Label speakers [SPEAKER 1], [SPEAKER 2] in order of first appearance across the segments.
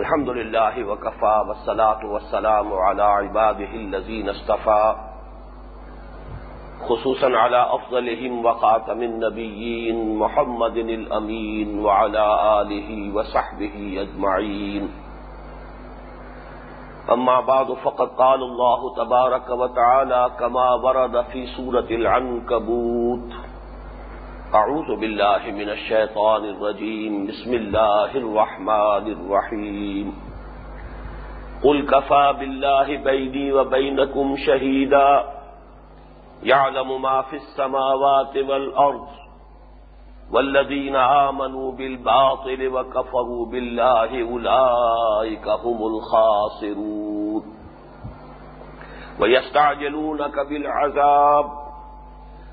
[SPEAKER 1] الحمد لله وكفى والصلاة والسلام على عباده الذين اصطفى خصوصا على أفضلهم وخاتم النبيين محمد الأمين وعلى آله وصحبه أجمعين أما بعد، فقد قال الله تبارك وتعالى كما ورد في سورة العنكبوت أعوذ بالله من الشيطان الرجيم. بسم الله الرحمن الرحيم. قل كفى بالله بيني وبينكم شهيدا. يعلم ما في السماوات والأرض والذين آمنوا بالباطل وكفروا بالله أولئك هم الخاسرون. ويستعجلونك بالعذاب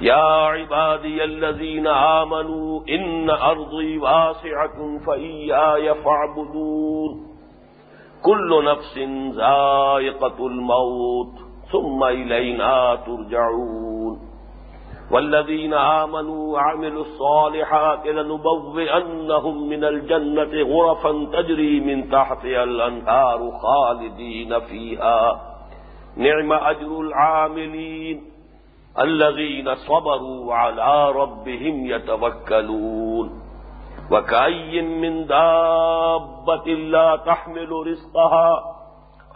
[SPEAKER 1] يا عبادي الذين آمنوا إن أرضي واسعة فإياي فاعبدون. كل نفس ذائقة الموت ثم إلينا ترجعون. والذين آمنوا وعملوا الصالحات لنبوئنهم من الجنة غرفا تجري من تحتها الأنهار خالدين فيها. نعم أجر العاملين. الذين صبروا على ربهم يتوكلون. وكأي من دابة لا تحمل رزقها.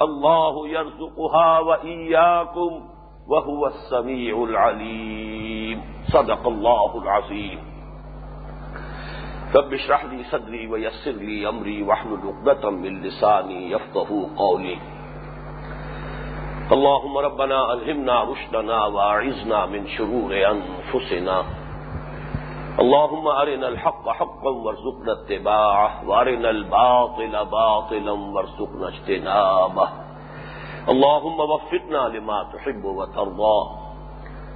[SPEAKER 1] الله يرزقها وإياكم وهو السميع العليم. صدق الله العظيم. رب اشرح لي صدري ويسر لي أمري واحلل عقدة من لساني يفقهوا قولي. اللهم ربنا ألهمنا رشدنا واعذنا من شرور أنفسنا. اللهم أرنا الحق حقا وارزقنا اتباعه، وأرنا الباطل باطلا وارزقنا اجتنابه. اللهم وفقنا لما تحب وترضى.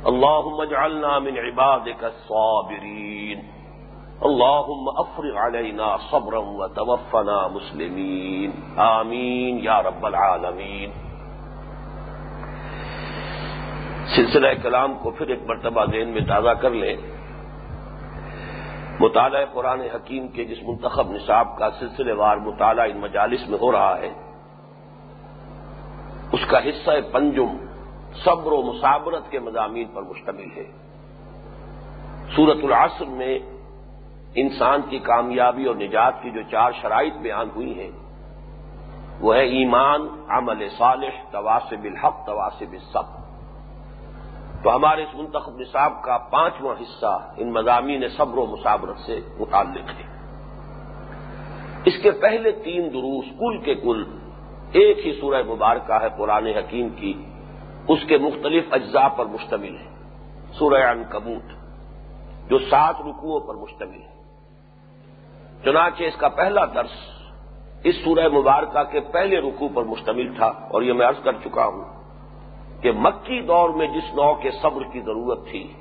[SPEAKER 1] اللهم اجعلنا من عبادك الصابرين. اللهم افرغ علينا صبرا وتوفنا مسلمين. آمين يا رب العالمين. سلسلہ کلام کو پھر ایک مرتبہ ذہن میں تازہ کر لیں۔ مطالعہ قرآن حکیم کے جس منتخب نصاب کا سلسلے وار مطالعہ ان مجالس میں ہو رہا ہے، اس کا حصہ پنجم صبر و مسابرت کے مضامین پر مشتمل ہے۔ سورت العصر میں انسان کی کامیابی اور نجات کی جو چار شرائط بیان ہوئی ہیں، وہ ہے ایمان، عمل صالح تواسب الحق تواسب الصبر تو ہمارے اس منتخب نصاب کا پانچواں حصہ ان مضامین صبر و مسابرت سے متعلق ہے۔ اس کے پہلے تین دروس کل کے کل ایک ہی سورہ مبارکہ ہے قرآن حکیم کی۔ اس کے مختلف اجزاء پر مشتمل ہے۔ سورہ کبوت جو سات رکوعوں پر مشتمل ہے۔ چنانچہ اس کا پہلا درس اس سورہ مبارکہ کے پہلے رکوع پر مشتمل تھا اور یہ میں عرض کر چکا ہوں۔ کہ مکی دور میں جس نو کے صبر کی ضرورت تھی،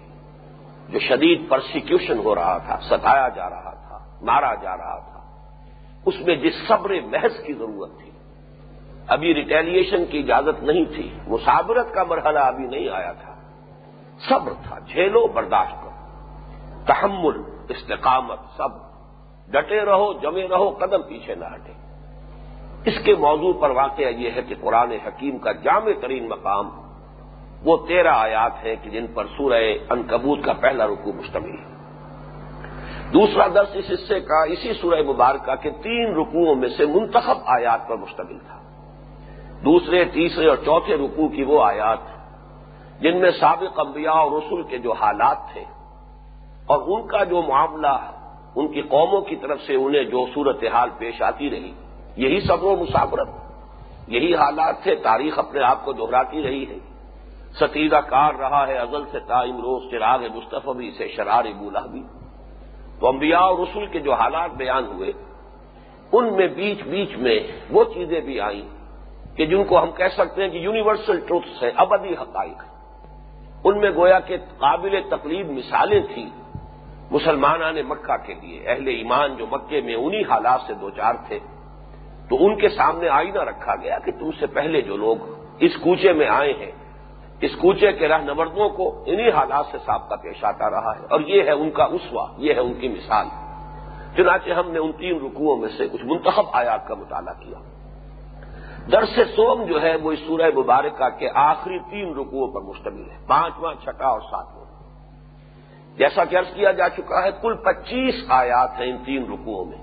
[SPEAKER 1] جو شدید پرسیکیوشن ہو رہا تھا، ستایا جا رہا تھا، مارا جا رہا تھا، اس میں جس صبر محض کی ضرورت تھی، ابھی ریٹیلیشن کی اجازت نہیں تھی مسابرت کا مرحلہ ابھی نہیں آیا تھا۔ صبر تھا، جھیلو برداشت کرو، تحمل، استقامت سب ڈٹے رہو، جمے رہو، قدم پیچھے نہ ہٹے۔ اس کے موضوع پر واقعہ یہ ہے کہ قرآن حکیم کا جامع ترین مقام وہ تیرہ آیات ہیں کہ جن پر سورہ انکبوت کا پہلا رکوع مشتمل ہے۔ دوسرا درس اس حصے کا، اسی سورہ مبارکہ کے تین رکوعوں میں سے منتخب آیات پر مشتمل تھا۔ دوسرے، تیسرے اور چوتھے رکوع کی وہ آیات جن میں سابق انبیاء اور رسول کے جو حالات تھے اور ان کا جو معاملہ، ان کی قوموں کی طرف سے انہیں جو صورت حال پیش آتی رہی، یہی سب و مسافرت، یہی حالات تھے، تاریخ اپنے آپ کو دہراتی رہی ہے۔ ستیزہ کار رہا ہے ازل سے تائم روز چراغ مصطفی سے شرار بولا بھی۔ تو انبیاء اور رسول کے جو حالات بیان ہوئے، ان میں بیچ بیچ میں وہ چیزیں بھی آئیں کہ جن کو ہم کہہ سکتے ہیں کہ یونیورسل ٹروتس ہیں، ابدی حقائق۔ ان میں گویا کہ قابل تقلیب مثالیں تھیں مسلمان نے مکہ کے لیے۔ اہل ایمان جو مکے میں انہی حالات سے دو چار تھے۔ تو ان کے سامنے آئینہ رکھا گیا کہ تم سے پہلے جو لوگ اس کوچے میں آئے ہیں اس کوچے کے رہنمردوں کو انہی حالات سے سابقہ پیش آتا رہا ہے اور یہ ہے ان کا اسوا، یہ ہے ان کی مثال۔ چنانچہ ہم نے ان تین رکوعوں میں سے کچھ منتخب آیات کا مطالعہ کیا۔ درس سوم جو ہے وہ اس سورہ مبارکہ کے آخری تین رکوعوں پر مشتمل ہے، پانچواں، چھٹا اور ساتواں۔ جیسا کہ عرض کیا جا چکا ہے، کل پچیس آیات ہیں ان تین رکوعوں میں۔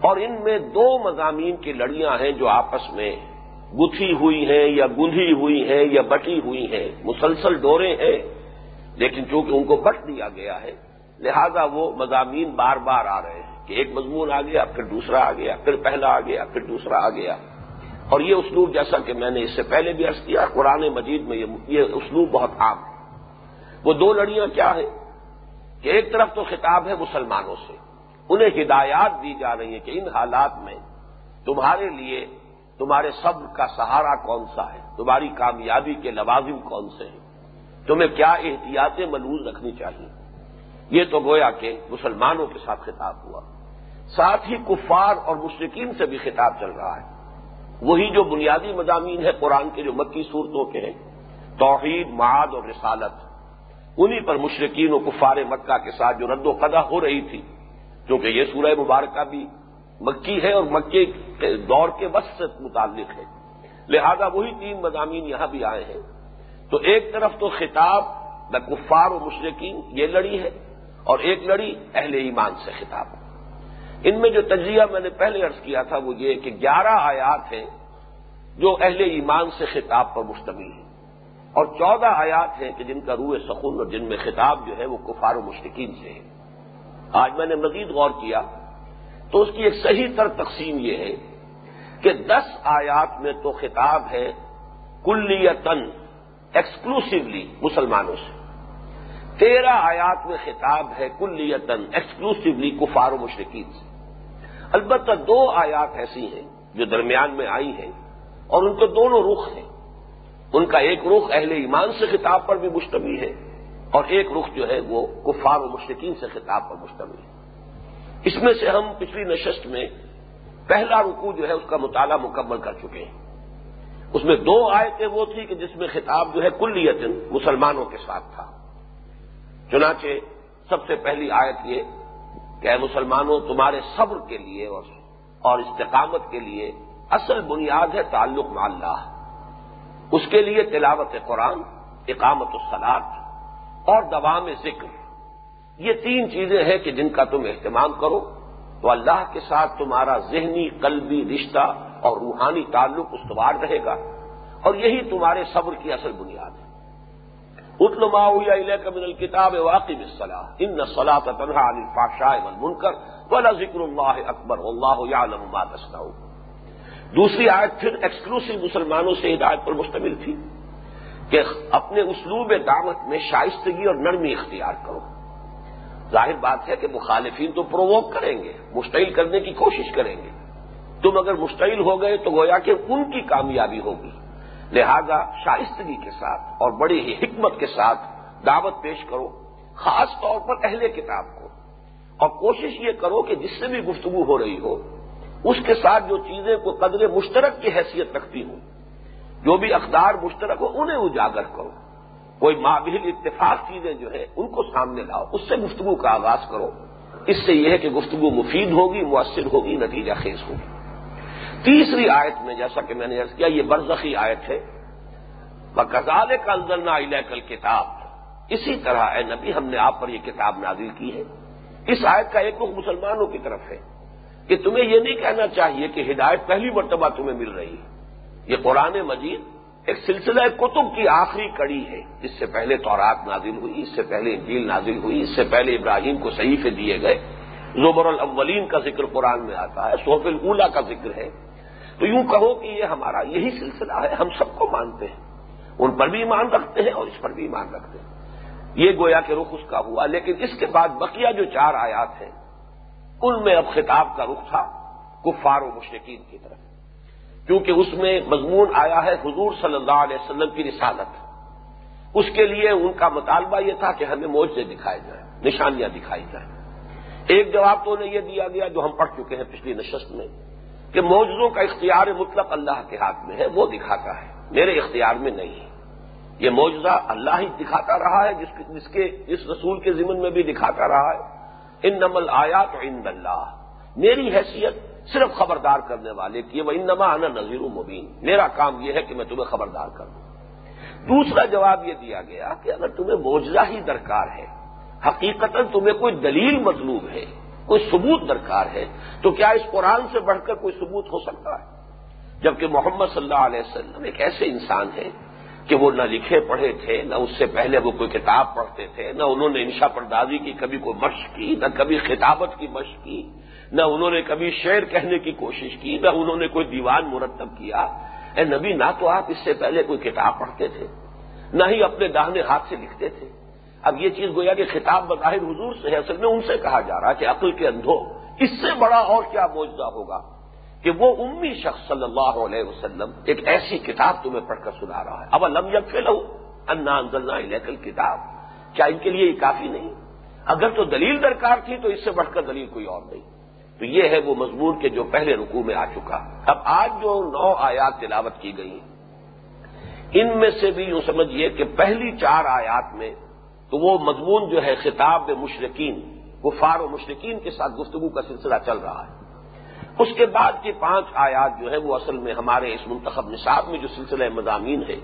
[SPEAKER 1] اور ان میں دو مضامین کی لڑیاں ہیں جو آپس میں گتھی ہوئی ہیں یا گندھی ہوئی ہیں یا بٹی ہوئی ہیں مسلسل ڈورے ہیں، لیکن چونکہ ان کو بٹ دیا گیا ہے، لہذا وہ مضامین بار بار آ رہے ہیں کہ ایک مضمون آ گیا، پھر دوسرا آ گیا، پھر پہلا آ گیا، پھر دوسرا آ گیا۔ اور یہ اسلوب جیسا کہ میں نے اس سے پہلے بھی عرض کیا، قرآن مجید میں یہ اسلوب بہت عام ہے۔ وہ دو لڑیاں کیا ہیں؟ کہ ایک طرف تو خطاب ہے مسلمانوں سے، انہیں ہدایات دی جا رہی ہیں کہ ان حالات میں تمہارے لیے تمہارے صبر کا سہارا کون سا ہے؟ تمہاری کامیابی کے لوازم کون سے ہیں؟ تمہیں کیا احتیاطیں ملوز رکھنی چاہیے؟ یہ تو گویا کہ مسلمانوں کے ساتھ خطاب ہوا۔ ساتھ ہی کفار اور مشرقین سے بھی خطاب چل رہا ہے۔ وہی جو بنیادی مضامین ہے قرآن کے جو مکی صورتوں کے ہیں، توحید، معاد اور رسالت۔ انہی پر مشرقین و کفار مکہ کے ساتھ جو رد و قدع ہو رہی تھی کیونکہ یہ سورہ مبارکہ بھی مکی ہے اور مکے کے دور کے بس سے متعلق ہے۔ لہذا وہی تین مضامین یہاں بھی آئے ہیں۔ تو ایک طرف تو خطاب میں کفار و مشرقین یہ لڑی ہے، اور ایک لڑی اہل ایمان سے خطاب۔ ان میں جو تجزیہ میں نے پہلے عرض کیا تھا وہ یہ کہ گیارہ آیات ہیں جو اہل ایمان سے خطاب پر مشتمل ہیں۔ اور چودہ آیات ہیں کہ جن کا روح سخن اور جن میں خطاب جو ہے وہ کفار و مشرقین سے ہے۔ آج میں نے مزید غور کیا۔ تو اس کی ایک صحیح تر تقسیم یہ ہے کہ دس آیات میں تو خطاب ہے کلیتن ایکسکلوسولی مسلمانوں سے۔ تیرہ آیات میں خطاب ہے کلیتن ایکسکلوسولی کفار و مشرقین سے۔ البتہ دو آیات ایسی ہیں جو درمیان میں آئی ہیں اور ان کے دونوں رخ ہیں۔ ان کا ایک رخ اہل ایمان سے خطاب پر بھی مشتمل ہے اور ایک رخ جو ہے وہ کفار و مشرقین سے خطاب پر مشتمل ہے۔ اس میں سے ہم پچھلی نشست میں پہلا رکو جو ہے اس کا مطالعہ مکمل کر چکے ہیں۔ اس میں دو آیتیں وہ تھی کہ جس میں خطاب جو ہے کلیت مسلمانوں کے ساتھ تھا۔ چنانچہ سب سے پہلی آیت یہ کہ اے مسلمانوں، تمہارے صبر کے لیے اور استقامت کے لیے اصل بنیاد ہے تعلق مع اللہ۔ اس کے لیے تلاوت قرآن، اقامت الصلاط اور دوام ذکر۔ یہ تین چیزیں ہیں کہ جن کا تم اہتمام کرو تو اللہ کے ساتھ تمہارا ذہنی، قلبی رشتہ اور روحانی تعلق استوار رہے گا اور یہی تمہارے صبر کی اصل بنیاد ہے۔ اتلما من الکتاب واقعی صلاح ان صلاح تنہا علی فاشاہ من کر ولا ذکر اللہ اکبر۔ اللہ ما تصنعون۔ دوسری آیت پھر ایکسکلوسو مسلمانوں سے ہدایت پر مشتمل تھی کہ اپنے اسلوب دعوت میں شائستگی اور نرمی اختیار کرو۔ ظاہر بات ہے کہ مخالفین تو پرووک کریں گے، مشتعل کرنے کی کوشش کریں گے۔ تم اگر مشتعل ہو گئے تو گویا کہ ان کی کامیابی ہوگی۔ لہذا شائستگی کے ساتھ اور بڑی ہی حکمت کے ساتھ دعوت پیش کرو، خاص طور پر اہل کتاب کو۔ اور کوشش یہ کرو کہ جس سے بھی گفتگو ہو رہی ہو، اس کے ساتھ جو چیزیں کو قدر مشترک کی حیثیت رکھتی ہوں، جو بھی اقدار مشترک ہو، انہیں اجاگر کرو۔ کوئی مابل اتفاق چیزیں جو ہے ان کو سامنے لاؤ۔ اس سے گفتگو کا آغاز کرو۔ اس سے یہ ہے کہ گفتگو مفید ہوگی، مؤثر ہوگی، نتیجہ خیز ہوگی۔ تیسری آیت میں، جیسا کہ میں نے عرض کیا، یہ برزخی آیت ہے۔ بکزال کا اندر کل کتاب اسی طرح اے نبی، ہم نے آپ پر یہ کتاب نازل کی ہے۔ اس آیت کا ایک رخ مسلمانوں کی طرف ہے کہ تمہیں یہ نہیں کہنا چاہیے کہ ہدایت پہلی مرتبہ تمہیں مل رہی ہے۔ یہ قرآن مجید ایک سلسلہ کتب کی آخری کڑی ہے اس سے پہلے تورات نازل ہوئی، اس سے پہلے انجیل نازل ہوئی، اس سے پہلے ابراہیم کو صحیح دیے گئے۔ زبر الاولین کا ذکر قرآن میں آتا ہے، صحف الا کا ذکر ہے۔ تو یوں کہو کہ یہ ہمارا یہی سلسلہ ہے، ہم سب کو مانتے ہیں۔ ان پر بھی ایمان رکھتے ہیں اور اس پر بھی ایمان رکھتے ہیں۔ یہ گویا کہ رخ اس کا ہوا، لیکن اس کے بعد بقیہ جو چار آیات ہیں، ان میں اب خطاب کا رخ تھا، کفار و مشرقین کی طرف۔ کیونکہ اس میں مضمون آیا ہے حضور صلی اللہ علیہ وسلم کی رسالت۔ اس کے لیے ان کا مطالبہ یہ تھا کہ ہمیں موجے دکھائے جائیں، نشانیاں دکھائی جائیں۔ ایک جواب تو انہیں یہ دیا گیا جو ہم پڑھ چکے ہیں پچھلی نشست میں، کہ موجودوں کا اختیار مطلق اللہ کے ہاتھ میں ہے، وہ دکھاتا ہے، میرے اختیار میں نہیں۔ ہے یہ موجودہ اللہ ہی دکھاتا رہا ہے، جس جس کے اس رسول کے ذمن میں بھی دکھاتا رہا ہے۔ ان نمل آیا تو ان اللہ۔ میری حیثیت صرف خبردار کرنے والے کی وہ ان نما آنا نذیر مبین، میرا کام یہ ہے کہ میں تمہیں خبردار کر دوں۔ دوسرا جواب یہ دیا گیا کہ اگر تمہیں موجودہ ہی درکار ہے حقیقت تمہیں کوئی دلیل مطلوب ہے، کوئی ثبوت درکار ہے، تو کیا اس قرآن سے بڑھ کر کوئی ثبوت ہو سکتا ہے؟ جبکہ محمد صلی اللہ علیہ وسلم ایک ایسے انسان ہیں کہ وہ نہ لکھے پڑھے تھے، نہ اس سے پہلے وہ کوئی کتاب پڑھتے تھے، نہ انہوں نے انشا پردازی کی کبھی کوئی مشق کی، نہ کبھی خطابت کی مشق کی۔ نہ انہوں نے کبھی شعر کہنے کی کوشش کی، نہ انہوں نے کوئی دیوان مرتب کیا۔ اے نبی، نہ تو آپ اس سے پہلے کوئی کتاب پڑھتے تھے، نہ ہی اپنے داہنے ہاتھ سے لکھتے تھے۔ اب یہ چیز گویا کہ خطاب بظاہر حضور سے ہے، اصل میں ان سے کہا جا رہا کہ عقل کے اندھو اس سے بڑا اور کیا موجودہ ہوگا کہ وہ امی شخص صلی اللہ علیہ وسلم ایک ایسی کتاب تمہیں پڑھ کر سنا رہا ہے۔ اب الم یب کے لو انا انزلنا لیکل کتاب کیا ان کے لیے یہ کافی نہیں؟ اگر تو دلیل درکار تھی تو اس سے بڑھ کر دلیل کوئی اور نہیں۔ تو یہ ہے وہ مضمون کے جو پہلے رکوع میں آ چکا۔ اب آج جو نو آیات تلاوت کی گئی ان میں سے بھی یوں سمجھیے کہ پہلی چار آیات میں تو وہ مضمون جو ہے خطاب مشرقین کفار و مشرقین کے ساتھ گفتگو کا سلسلہ چل رہا ہے۔ اس کے بعد کی پانچ آیات جو ہے وہ اصل میں ہمارے اس منتخب نصاب میں جو سلسلہ مضامین ہے،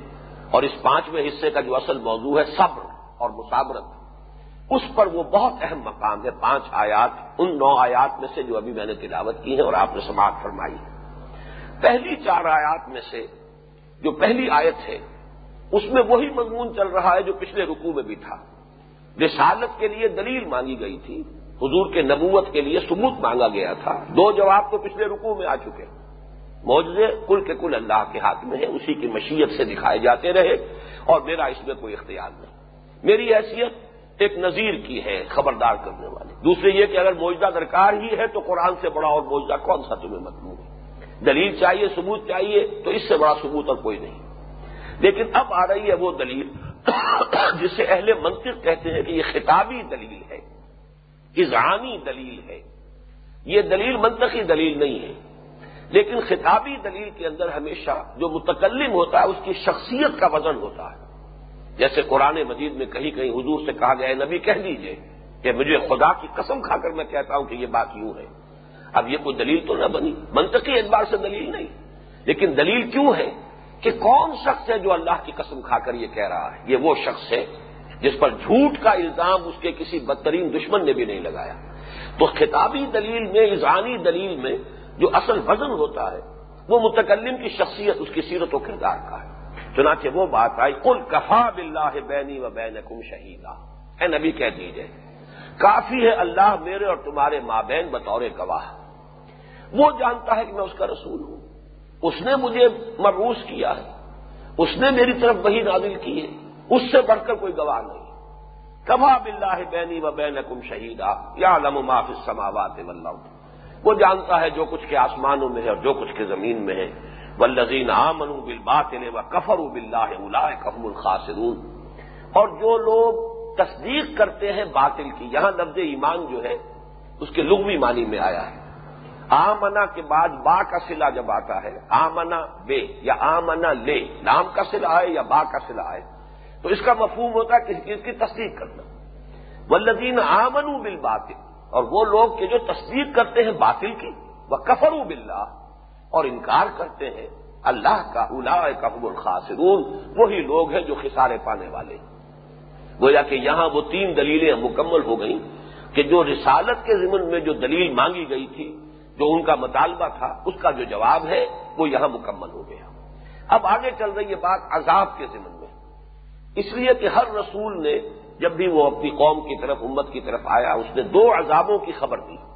[SPEAKER 1] اور اس پانچویں حصے کا جو اصل موضوع ہے صبر اور مسابرت اس پر وہ بہت اہم مقام ہے، پانچ آیات، ان نو آیات میں سے جو ابھی میں نے تلاوت کی ہے اور آپ نے سماعت فرمائی ہے پہلی چار آیات میں سے جو پہلی آیت ہے، اس میں وہی مضمون چل رہا ہے جو پچھلے رکوع میں بھی تھا۔ رسالت کے لیے دلیل مانگی گئی تھی، حضور کے نبوت کے لیے ثبوت مانگا گیا تھا۔ دو جواب تو پچھلے رکوع میں آ چکے۔ موجے کل کے کل اللہ کے ہاتھ میں ہے اسی کی مشیت سے دکھائے جاتے رہے اور میرا اس میں کوئی اختیار نہیں۔ میری حیثیت ایک نظیر کی ہے خبردار کرنے والی۔ دوسرے یہ کہ اگر موجودہ درکار ہی ہے تو قرآن سے بڑا اور موجودہ کون سا تمہیں مطلوب ہے؟ دلیل چاہیے، ثبوت چاہیے، تو اس سے بڑا ثبوت اور کوئی نہیں۔ لیکن اب آ رہی ہے وہ دلیل جسے اہل منطق کہتے ہیں کہ یہ خطابی دلیل ہے اظہانی دلیل ہے۔ یہ دلیل منطقی دلیل نہیں ہے۔ لیکن خطابی دلیل کے اندر ہمیشہ جو متکلم ہوتا ہے، اس کی شخصیت کا وزن ہوتا ہے۔ جیسے قرآن مجید میں کہیں کہیں حضور سے کہا گیا ہے، نبی کہہ لیجیے کہ مجھے خدا کی قسم کھا کر میں کہتا ہوں کہ یہ بات یوں ہے۔ اب یہ کوئی دلیل تو نہ بنی۔ منطقی اعتبار سے دلیل نہیں۔ لیکن دلیل کیوں ہے کہ کون شخص ہے جو اللہ کی قسم کھا کر یہ کہہ رہا ہے؟ یہ وہ شخص ہے جس پر جھوٹ کا الزام اس کے کسی بدترین دشمن نے بھی نہیں لگایا۔ تو خطابی دلیل میں ایزانی دلیل میں جو اصل وزن ہوتا ہے، وہ متکلم کی شخصیت، اس کی سیرت و کردار کا ہے۔ چنانچہ وہ بات آئی کل کفا بلّہ بینی و بین کم شہیدہ اے نبی کہہ دیجیے کافی ہے اللہ میرے اور تمہارے ماں بہن بطور گواہ۔ وہ جانتا ہے کہ میں اس کا رسول ہوں۔ اس نے مجھے مروس کیا ہے۔ اس نے میری طرف وہی نازل کی ہے۔ اس سے بڑھ کر کوئی گواہ نہیں۔ کبا بلّہ بینی و بین کم شہیدا یا لم معاف سماوات وہ جانتا ہے جو کچھ کے آسمانوں میں ہے اور جو کچھ کے زمین میں ہے۔ ولزین آمن بل بات و کفر بلّہ الا کفم الخاصرون اور جو لوگ تصدیق کرتے ہیں باطل کی، یہاں لفظ ایمان جو ہے، اس کے لغوی معنی میں آیا ہے۔ آمنا کے بعد با کا سلا جب آتا ہے آمنا بے یا آمنا لے، نام کا سلا آئے یا با کا سلا آئے، تو اس کا مفہوم ہوتا ہے کسی چیز کی؟ تصدیق کرنا۔ ولدین آمن بل باطل اور وہ لوگ کہ جو تصدیق کرتے ہیں باطل کی وہ کفرو بلّہ اور انکار کرتے ہیں، اللہ کا الا کفب الخاصرون وہی لوگ ہیں جو خسارے پانے والے۔ گویا کہ یہاں وہ تین دلیلیں مکمل ہو گئیں کہ جو رسالت کے ضمن میں جو دلیل مانگی گئی تھی، جو ان کا مطالبہ تھا، اس کا جو جواب ہے، وہ یہاں مکمل ہو گیا۔ اب آگے چل رہی ہے بات عذاب کے ذمن میں۔ اس لیے کہ ہر رسول نے جب بھی وہ اپنی قوم کی طرف، امت کی طرف آیا، اس نے دو عذابوں کی خبر دی۔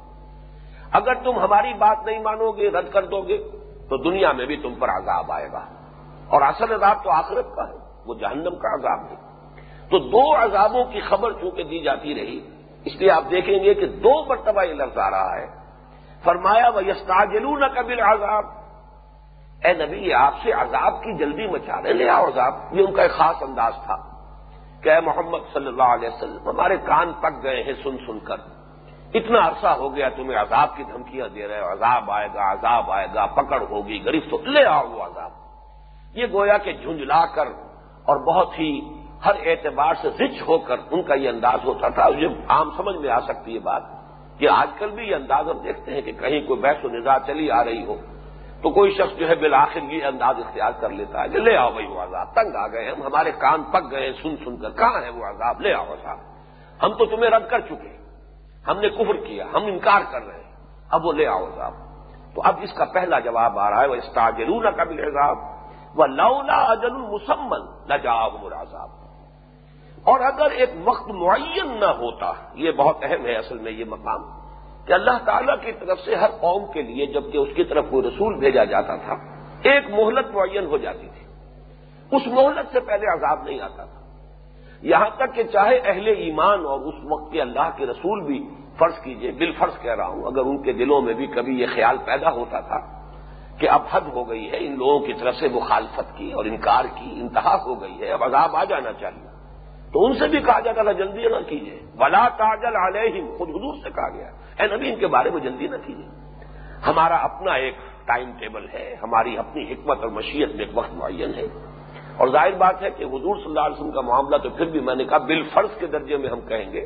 [SPEAKER 1] اگر تم ہماری بات نہیں مانو گے، رد کر دو گے، تو دنیا میں بھی تم پر عذاب آئے گا۔ اور اصل عذاب تو آخرت کا ہے، وہ جہنم کا عذاب ہے۔ تو دو عذابوں کی خبر چونکہ دی جاتی رہی، اس لیے آپ دیکھیں گے کہ دو مرتبہ یہ لفظ آ رہا ہے۔ فرمایا وہ یستاجلو نہ کبل عذاب اے نبی، یہ آپ سے عذاب کی جلدی مچا رہے لے آؤ عذاب۔ یہ ان کا ایک خاص انداز تھا کہ اے محمد صلی اللہ علیہ وسلم، ہمارے کان پک گئے ہیں سن سن کر۔ اتنا عرصہ ہو گیا تمہیں عذاب کی دھمکیاں دے رہے ہو عذاب آئے گا، عذاب آئے گا، پکڑ ہوگی گرفت تو لے آؤ وہ عذاب۔ یہ گویا کہ جھنجلا کر اور بہت ہی ہر اعتبار سے رچ ہو کر ان کا یہ انداز ہوتا تھا، یہ عام سمجھ میں آ سکتی ہے بات کہ آج کل بھی یہ انداز ہم دیکھتے ہیں کہ کہیں کوئی بحث و نظا چلی آ رہی ہو تو کوئی شخص جو ہے بالآخر یہ انداز اختیار کر لیتا ہے کہ لے آؤ بھائی وہ عذاب، تنگ آ گئے، ہم ہمارے کان پک گئے، سن سن کر کہاں ہے وہ عذاب، لے آؤ عذاب۔ ہم تو تمہیں رد کر چکے۔ ہم نے کفر کیا، ہم انکار کر رہے ہیں۔ اب وہ لے آؤ عذاب۔ تو اب اس کا پہلا جواب آ رہا ہے وہ استاجرون کا بھی عذاب وہ لولا اجل مسمن نہ جاؤ عذاب اور اگر ایک وقت معین نہ ہوتا، یہ بہت اہم ہے اصل میں یہ مقام، کہ اللہ تعالیٰ کی طرف سے ہر قوم کے لیے جبکہ اس کی طرف کوئی رسول بھیجا جاتا تھا، ایک مہلت معین ہو جاتی تھی۔ اس مہلت سے پہلے عذاب نہیں آتا تھا۔ یہاں تک کہ چاہے اہل ایمان اور اس وقت کے اللہ کے رسول بھی فرض کیجیے، بال فرض کہہ رہا ہوں، اگر ان کے دلوں میں بھی کبھی یہ خیال پیدا ہوتا تھا کہ اب حد ہو گئی ہے، ان لوگوں کی طرف سے مخالفت کی اور انکار کی، انتہا ہو گئی ہے، اب عذاب آ جانا چاہیے۔ تو ان سے بھی کہا جاتا تھا، جلدی نہ کیجیے ولا تاجل علیہم خود حضور سے کہا گیا۔ اے نبی، ان کے بارے میں جلدی نہ کیجیے ہمارا اپنا ایک ٹائم ٹیبل ہے، ہماری اپنی حکمت اور مشیت میں ایک وقت معین ہے۔ اور ظاہر بات ہے کہ حضور صلی اللہ علیہ وسلم کا معاملہ تو پھر بھی میں نے کہا بال فرض کے درجے میں ہم کہیں گے،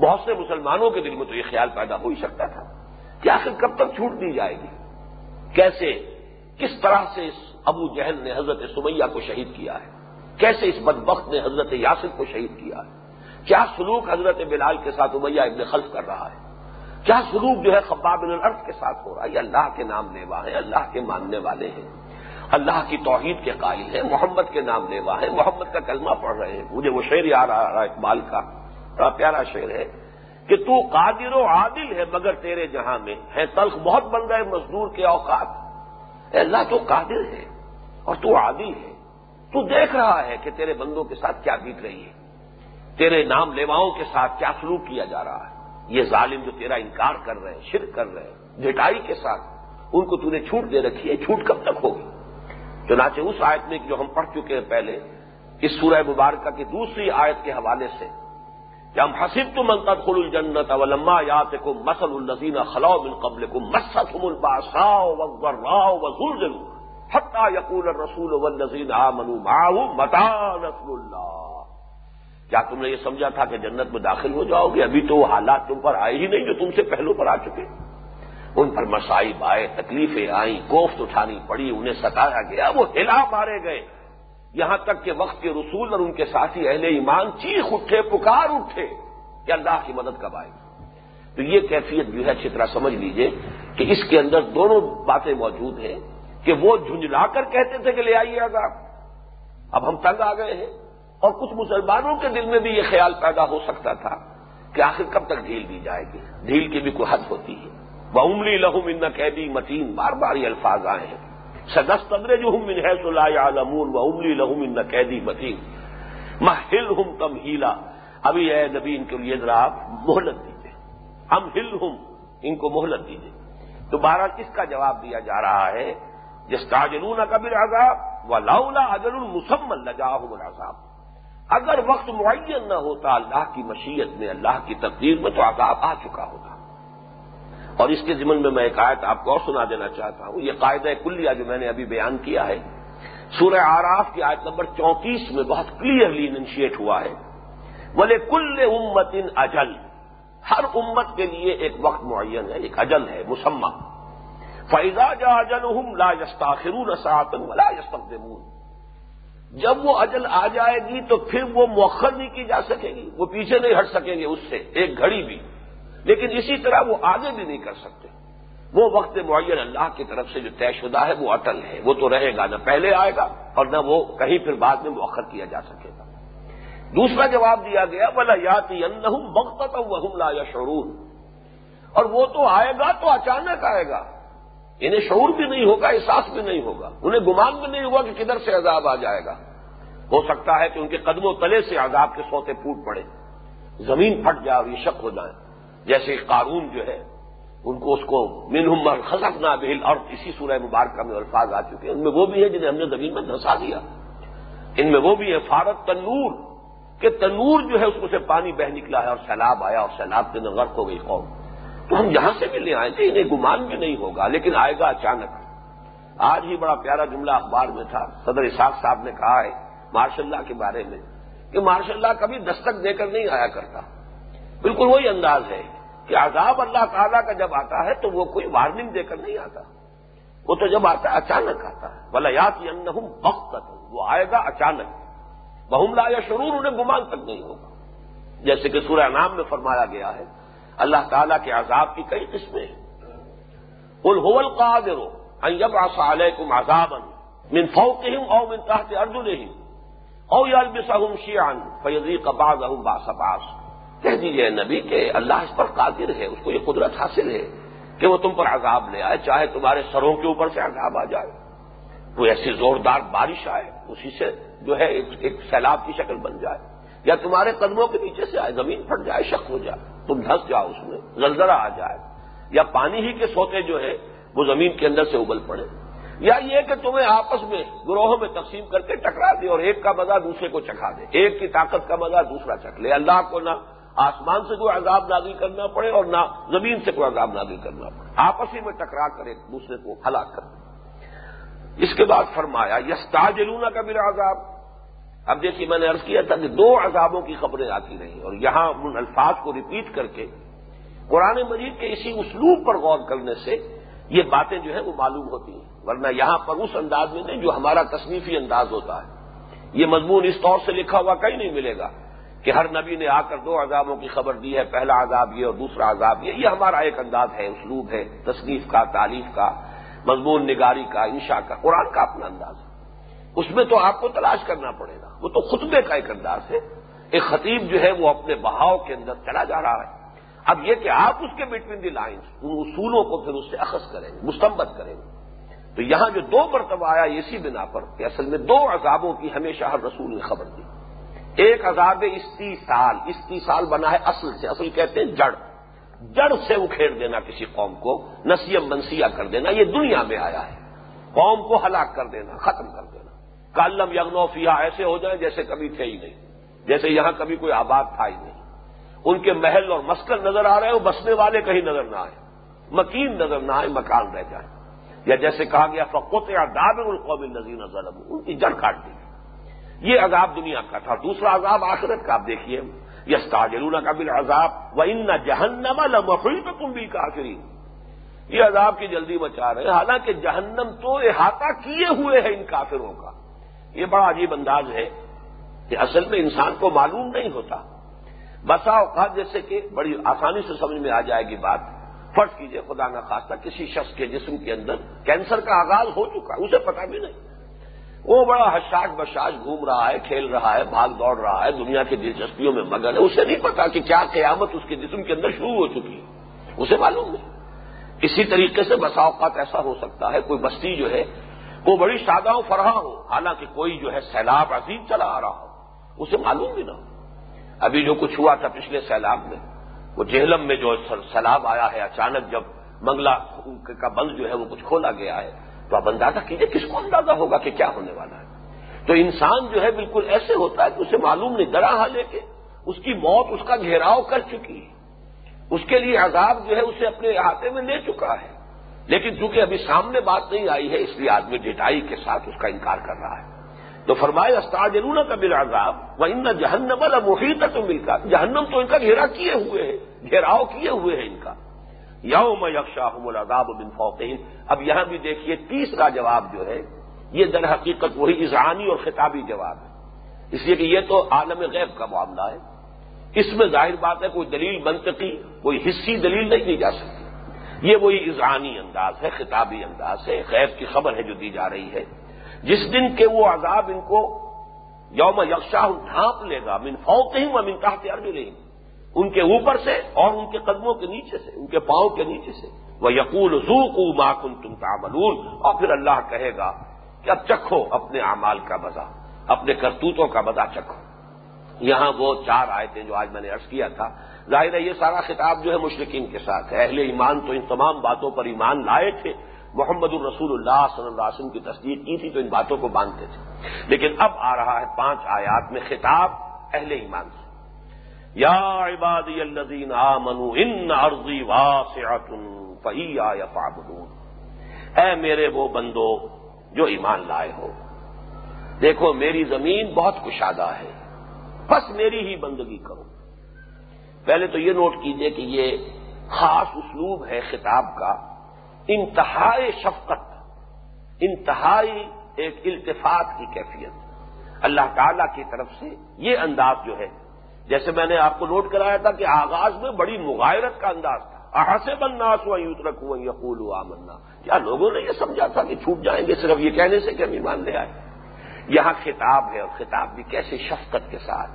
[SPEAKER 1] بہت سے مسلمانوں کے دل میں تو یہ خیال پیدا ہو ہی سکتا تھا کہ آخر کب تک چھوٹ دی جائے گی؟ کیسے کس طرح سے اس ابو جہل نے حضرت سمیہ کو شہید کیا ہے؟ کیسے اس بدبخت نے حضرت یاسر کو شہید کیا ہے؟ کیا سلوک حضرت بلال کے ساتھ امیہ ابن خلف کر رہا ہے؟ کیا سلوک جو ہے خباب الارض کے ساتھ ہو رہا ہے؟ یہ اللہ کے نام لیوا ہے اللہ کے ماننے والے ہیں۔ اللہ کی توحید کے قائل ہیں محمد کے نام لیوا ہے محمد کا کلمہ پڑھ رہے ہیں۔ مجھے وہ شعر یاد آ رہا اقبال کا۔ بڑا پیارا شعر ہے کہ تو قادر و عادل ہے مگر تیرے جہاں میں۔ ہے تلخ، بہت بن گئے مزدور کے اوقات۔ اے اللہ، تو قادر ہے اور تو عادل ہے۔ تو دیکھ رہا ہے کہ تیرے بندوں کے ساتھ کیا بیت رہی ہے۔ تیرے نام لیواؤں کے ساتھ کیا سلوک کیا جا رہا ہے۔ یہ ظالم جو تیرا انکار کر رہے ہیں، شرک کر رہے ہیں جٹائی کے ساتھ ان کو تو نے چھوٹ دے رکھی ہے، چھوٹ کب تک ہوگی؟ چنانچہ اس آیت میں جو ہم پڑھ چکے ہیں پہلے، اس سورہ مبارکہ کی دوسری آیت کے حوالے سے، کہ ہم حسب تو منتد خل الجنت اولما یات کو مسل النزین خلاؤ بن قبل کو مسد الباساؤ راؤ حتہ یقول رسول و نذیر منو متا اللہ۔ کیا تم نے یہ سمجھا تھا کہ جنت میں داخل ہو جاؤ گے؟ ابھی تو وہ حالات تم پر آئے ہی نہیں جو تم سے پہلو پر آ چکے۔ ان پر مسائب آئے، تکلیفیں آئیں، کوفت اٹھانی پڑی، انہیں ستایا گیا، وہ ہلا مارے گئے۔ یہاں تک کہ وقت کے رسول اور ان کے ساتھی اہل ایمان چیخ اٹھے، پکار اٹھے کہ اللہ کی مدد کب آئے۔ تو یہ کیفیت جو ہے، اچھی طرح سمجھ لیجیے کہ اس کے اندر دونوں باتیں موجود ہیں کہ وہ جھنجلا کر کہتے تھے کہ لے آئیے عذاب۔ اب ہم تنگ آ گئے ہیں۔ اور کچھ مسلمانوں کے دل میں بھی یہ خیال پیدا ہو سکتا تھا کہ آخر کب تک ڈھیل دی جائے گی؟ ڈھیل کی بھی کوئی حد ہوتی ہے۔ وہ عملی لہم ان قیدی متین بار بار یہ الفاظ آئے ہیں۔ سدس تندرے جو ہم من ہے سلا عالمون و عملی لہم ان قیدی متین ہل ہم کم ہیلا ابھی اے نبی، ان کے لیے ذرا آپ مہلت دیجیے ہم ہل ہم ان کو مہلت دیجیے تو بہرحال اس کا جواب دیا جا رہا ہے جس تاجرون کبر عذاب و لاؤلا اجر المسمن لجاہ العذاب۔ اگر وقت معین نہ ہوتا اللہ کی مشیت میں، اللہ کی تقدیر میں تو عذاب آ چکا ہوتا۔ اور اس کے ذمن میں میں ایک آیت آپ کو اور سنا دینا چاہتا ہوں۔ یہ قاعدہ کلیہ جو میں نے ابھی بیان کیا ہے۔ سورہ آراف کی آیت نمبر چونتیس میں بہت کلیئرلی انشیٹ ہوا ہے۔ بولے کل امت ان اجل۔ ہر امت کے لیے ایک وقت معین ہے، ایک اجل ہے، مسمہ۔ فیضا جا اجل ہم لا یستاخرون ساتن ولا یستقدمون جب وہ اجل آ جائے گی تو پھر وہ مؤخر نہیں کی جا سکے گی، وہ پیچھے نہیں ہٹ سکیں گے اس سے، ایک گھڑی بھی۔ لیکن اسی طرح وہ آگے بھی نہیں کر سکتے۔ وہ وقت معین اللہ کی طرف سے جو طے شدہ ہے وہ اٹل ہے۔ وہ تو رہے گا، نہ پہلے آئے گا اور نہ وہ کہیں پھر بعد میں مؤخر کیا جا سکے گا۔ دوسرا جواب دیا گیا بلا یاتی وقت وہ لا یا شرون اور وہ تو آئے گا تو اچانک آئے گا۔ انہیں شعور بھی نہیں ہوگا، احساس بھی نہیں ہوگا۔ انہیں گمان بھی نہیں ہوگا کہ کدھر سے عذاب آ جائے گا۔ ہو سکتا ہے کہ ان کے قدموں تلے سے عذاب کے سوتے پھوٹ پڑے۔ زمین پھٹ جائے اور یہ شک ہو جائے۔ جیسے قارون جو ہے، ان کو اس کو منہم خزف نہ بہل اور اسی سورہ مبارکہ میں الفاظ آ چکے ہیں۔ ان میں وہ بھی ہے جنہیں ہم نے زمین میں دھسا دیا۔ ان میں وہ بھی ہے فارت تنور، کہ تنور جو ہے، اس میں سے پانی بہ نکلا ہے اور سیلاب آیا اور سیلاب کے اندر غرق ہو گئی قوم۔ تو ہم یہاں سے بھی لے آئے تھے، انہیں گمان بھی نہیں ہوگا، لیکن آئے گا اچانک۔ آج ہی بڑا پیارا جملہ اخبار میں تھا، صدر اساق صاحب نے کہا ہے مارشاء اللہ کے بارے میں، کہ مارشاء اللہ کبھی دستک دے کر نہیں آیا کرتا۔ بالکل وہی انداز ہے۔ کہ عذاب اللہ تعالیٰ کا جب آتا ہے تو وہ کوئی وارننگ دے کر نہیں آتا۔ وہ تو جب آتا ہے اچانک آتا ہے۔ بلا یات ان وقت وہ آئے گا اچانک۔ بہم لا یا شرور انہیں گمان تک نہیں ہوگا۔ جیسے کہ سورہ نام میں فرمایا گیا ہے، اللہ تعالیٰ کے عذاب کی کئی قسمیں ہیں۔ الحول قادر جب آسا علیکم عذابن من فوقہم او من تحت ارجلہم او یلبسہم شیعن فیضیق بعضہم باس باس کہہ دیجیے نبی کہ اللہ اس پر قادر ہے، اس کو یہ قدرت حاصل ہے کہ وہ تم پر عذاب لے آئے، چاہے تمہارے سروں کے اوپر سے عذاب آ جائے۔ کوئی ایسی زوردار بارش آئے، اسی سے جو ہے ایک سیلاب کی شکل بن جائے۔ یا تمہارے قدموں کے نیچے سے آئے، زمین پھٹ جائے، شک ہو جائے، تم دھس جاؤ، اس میں زلزلہ آ جائے۔ یا پانی ہی کے سوتے جو ہے وہ زمین کے اندر سے ابل پڑے۔ یا یہ کہ تمہیں آپس میں، گروہوں میں تقسیم کر کے ٹکرا دے اور ایک کا مزہ دوسرے کو چکھا دے۔ ایک کی طاقت کا مزہ دوسرا چکھ لے۔ اللہ کو نہ آسمان سے کوئی عذاب نازل کرنا پڑے اور نہ زمین سے کوئی عذاب نازل کرنا پڑے۔ آپس ہی میں ٹکرا کر ایک دوسرے کو ہلاک کر اس کے بعد فرمایا یس تاجلونا کا میرا عذاب اب دیکھیے، میں نے عرض کیا تھا کہ دو عذابوں کی خبریں آتی رہیں اور یہاں ان الفاظ کو ریپیٹ کر کے قرآن مجید کے اسی اسلوب پر غور کرنے سے یہ باتیں جو ہے وہ معلوم ہوتی ہیں۔ ورنہ یہاں پر اس انداز میں نہیں جو ہمارا تصنیفی انداز ہوتا ہے۔ یہ مضمون اس طور سے لکھا ہوا کہیں نہیں ملے گا۔ کہ ہر نبی نے آ کر دو عذابوں کی خبر دی ہے، پہلا عذاب یہ اور دوسرا عذاب یہ۔ یہ ہمارا ایک انداز ہے، اسلوب ہے، تصنیف کا تعریف کا، مضمون نگاری کا انشا کا، قرآن کا اپنا انداز ہے۔ اس میں تو آپ کو تلاش کرنا پڑے گا۔ وہ تو خطبے کا ایک انداز ہے۔ ایک خطیب جو ہے وہ اپنے بہاؤ کے اندر چلا جا رہا ہے۔ اب یہ کہ آپ اس کے بٹوین دی لائنس ان اصولوں کو پھر اس سے اخذ کریں گے مستمت کریں گے۔ تو یہاں جو دو مرتبہ آیا اسی بنا پر کہ اصل میں دو عذابوں کی ہمیشہ ہر رسول نے خبر دی۔ ایک عذاب استی سال استی سال بنا ہے اصل سے، اصل کہتے ہیں جڑ۔ جڑ سے اکھیڑ دینا کسی قوم کو نسیم منسیا کر دینا، یہ دنیا میں آیا ہے۔ قوم کو ہلاک کر دینا، ختم کر دینا۔ کالم یغنوفیا ایسے ہو جائیں جیسے کبھی تھے ہی نہیں۔ جیسے یہاں کبھی کوئی آباد تھا ہی نہیں۔ ان کے محل اور مسکن نظر آ رہے ہو، بسنے والے کہیں نظر نہ آئے۔ مکین نظر نہ آئے، مکان رہ جائیں یا جیسے کہا گیا فقوت یا داب القوم نظیر نظر ان کی جڑ کاٹ دی۔ یہ عذاب دنیا کا تھا، دوسرا عذاب آخرت کا، آپ دیکھیے۔ یس تاجلونا کا بل عذاب و ان جہنم المفری پہ تم بھی کافری یہ عذاب کی جلدی مچا رہے ہیں۔ حالانکہ جہنم تو احاطہ کیے ہوئے ہیں ان کافروں کا۔ یہ بڑا عجیب انداز ہے کہ اصل میں انسان کو معلوم نہیں ہوتا۔ بسا اوقات جیسے کہ بڑی آسانی سے سمجھ میں آ جائے گی بات۔ فرض کیجیے، خدا نہ خاصہ کسی شخص کے جسم کے اندر کینسر کا آغاز ہو چکا ہے، اسے پتا بھی نہیں۔ وہ بڑا حشاش بشاش گھوم رہا ہے، کھیل رہا ہے، بھاگ دوڑ رہا ہے، دنیا کی دلچسپیوں میں مگن ہے۔ اسے نہیں پتا کہ کیا قیامت اس کے جسم کے اندر شروع ہو چکی ہے۔ اسے معلوم نہیں۔ اسی طریقے سے بسا اوقات ایسا ہو سکتا ہے، کوئی بستی جو ہے، وہ بڑی سادہ و فرحا ہو، حالانکہ کوئی جو ہے سیلاب عظیم چلا آ رہا ہو۔ اسے معلوم بھی نہ ہو۔ ابھی جو کچھ ہوا تھا پچھلے سیلاب میں، وہ جہلم میں جو سیلاب آیا ہے، اچانک جب منگلہ کا بند جو ہے، وہ کچھ کھولا گیا ہے۔ تو آپ اندازہ کیجیے کس کو اندازہ ہوگا کہ کیا ہونے والا ہے؟ تو انسان جو ہے بالکل ایسے ہوتا ہے کہ اسے معلوم نہیں درا لے کے اس کی موت، اس کا گھیراؤ کر چکی ہے۔ اس کے لیے عذاب جو ہے اسے اپنے احاطے میں لے چکا ہے۔ لیکن چونکہ ابھی سامنے بات نہیں آئی ہے، اس لیے آدمی ڈٹائی کے ساتھ اس کا انکار کر رہا ہے۔ تو فرمائے استاد کا بل عذاب وہ ان جہنم محیط تو مل جہنم تو ان کا گھیرا کیے ہوئے ہیں گھیراؤ کیے ہوئے ہیں ان کا۔ یوم یکشاہم العذاب بن فوقہم۔ اب یہاں بھی دیکھیے تیسرا جواب جو ہے، یہ در حقیقت وہی اذہانی اور خطابی جواب ہے۔ اس لیے کہ یہ تو عالم غیب کا معاملہ ہے۔ اس میں ظاہر بات ہے، کوئی دلیل منطقی، کوئی حصی دلیل نہیں دی جا سکتی۔ یہ وہی اذہانی انداز ہے، خطابی انداز ہے، غیب کی خبر ہے جو دی جا رہی ہے۔ جس دن کے وہ عذاب ان کو یوم یکشاہ ڈھانپ لے گا، من فوقہم و من تحت ارجلہم۔ ان کے اوپر سے اور ان کے قدموں کے نیچے سے، ان کے پاؤں کے نیچے سے۔ وہ یقول زو کو کن تم تعملون۔ اور پھر اللہ کہے گا کہ اب چکھو اپنے اعمال کا مزہ، اپنے کرتوتوں کا مزہ چکھو۔ یہاں وہ چار آئے جو آج میں نے عرض کیا تھا، ظاہر ہے یہ سارا خطاب جو ہے مشرقین کے ساتھ ہے۔ اہل ایمان تو ان تمام باتوں پر ایمان لائے تھے۔ محمد الرسول اللہ صلی اللہ علیہ وسلم کی تصدیق کی تھی تو ان باتوں کو باندھتے تھے۔ لیکن اب آ رہا ہے پانچ آیات میں خطاب اہل ایمان سے یا عبادی الذین آمنوا ان ارضی واسعت فہیا یفعبدون اے میرے وہ بندو جو ایمان لائے ہو۔ دیکھو میری زمین بہت کشادہ ہے۔ بس میری ہی بندگی کرو۔ پہلے تو یہ نوٹ کیجیے کہ یہ خاص اسلوب ہے خطاب کا۔ انتہائی شفقت، انتہائی ایک التفاط کی کیفیت۔ اللہ تعالی کی طرف سے یہ انداز جو ہے جیسے میں نے آپ کو نوٹ کرایا تھا کہ آغاز میں بڑی مغائرت کا انداز تھا۔ احاصے بنناس ہوا یوت رکھوں یقول ہوا منا کیا لوگوں نے یہ سمجھا تھا کہ چھوٹ جائیں گے صرف یہ کہنے سے کہ ہم ایمان لے آئے؟ یہاں خطاب ہے اور خطاب بھی کیسے شفقت کے ساتھ؟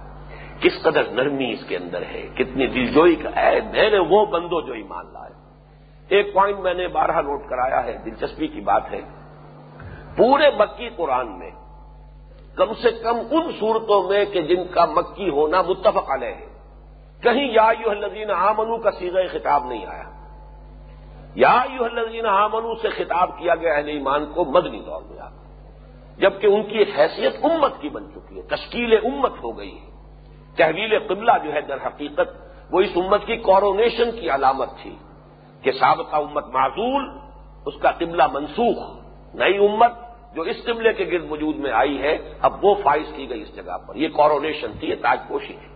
[SPEAKER 1] کس قدر نرمی اس کے اندر ہے؟ کتنی دلجوئی کا اے میرے وہ بندو جو ایمان لائے۔ ایک پوائنٹ میں نے بارہ نوٹ کرایا ہے، دلچسپی کی بات ہے۔ پورے مکی قرآن میں کم سے کم ان صورتوں میں کہ جن کا مکی ہونا متفق علیہ ہے۔ کہیں یا یو الذین آمنو کا سیغ خطاب نہیں آیا۔ یا یو الذین آمنو سے خطاب کیا گیا اہل ایمان کو مدنی دور میں آ جبکہ ان کی ایک حیثیت امت کی بن چکی ہے، تشکیل امت ہو گئی ہے۔ تحویل قبلہ جو ہے در حقیقت وہ اس امت کی کورونیشن کی علامت تھی کہ سابقہ امت معذول اس کا قبلہ منسوخ، نئی امت جو اس قبلے کے گرد وجود میں آئی ہے، اب وہ فائز کی گئی اس جگہ پر۔ یہ کورونیشن تھی، یہ تاج پوشی تھی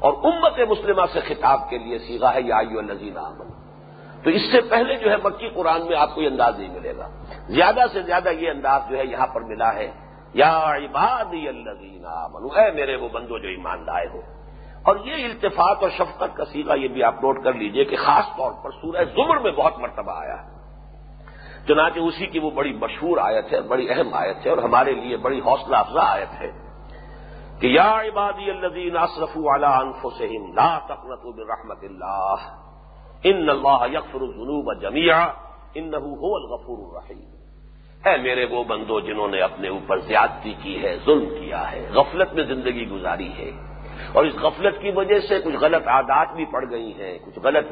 [SPEAKER 1] اور امت مسلمہ سے خطاب کے لیے سیگا ہے، یا النزین احمد تو اس سے پہلے جو ہے مکی قرآن میں آپ کو یہ انداز نہیں ملے گا۔ زیادہ سے زیادہ یہ انداز جو ہے یہاں پر ملا ہے، یا عبادی الذین آمنوا۔ اے میرے وہ بندو جو ایمان لائے ہو۔ اور یہ التفاق اور شفقت کا سیگا یہ بھی آپ نوٹ کر لیجیے کہ خاص طور پر سورہ زمر میں بہت مرتبہ آیا ہے۔ چنانچہ اسی کی وہ بڑی مشہور آیت ہے، بڑی اہم آیت ہے اور ہمارے لیے بڑی حوصلہ افزا آیت ہے کہ یا عبادی الذین اسرفوا علی انفسهم لا تقنطوا من رحمت اللہ ان اللہ یغفر الذنوب جميعا انه هو الغفور الرحیم۔ اے میرے وہ بندو جنہوں نے اپنے اوپر زیادتی کی ہے، ظلم کیا ہے، غفلت میں زندگی گزاری ہے اور اس غفلت کی وجہ سے کچھ غلط عادات بھی پڑ گئی ہیں، کچھ غلط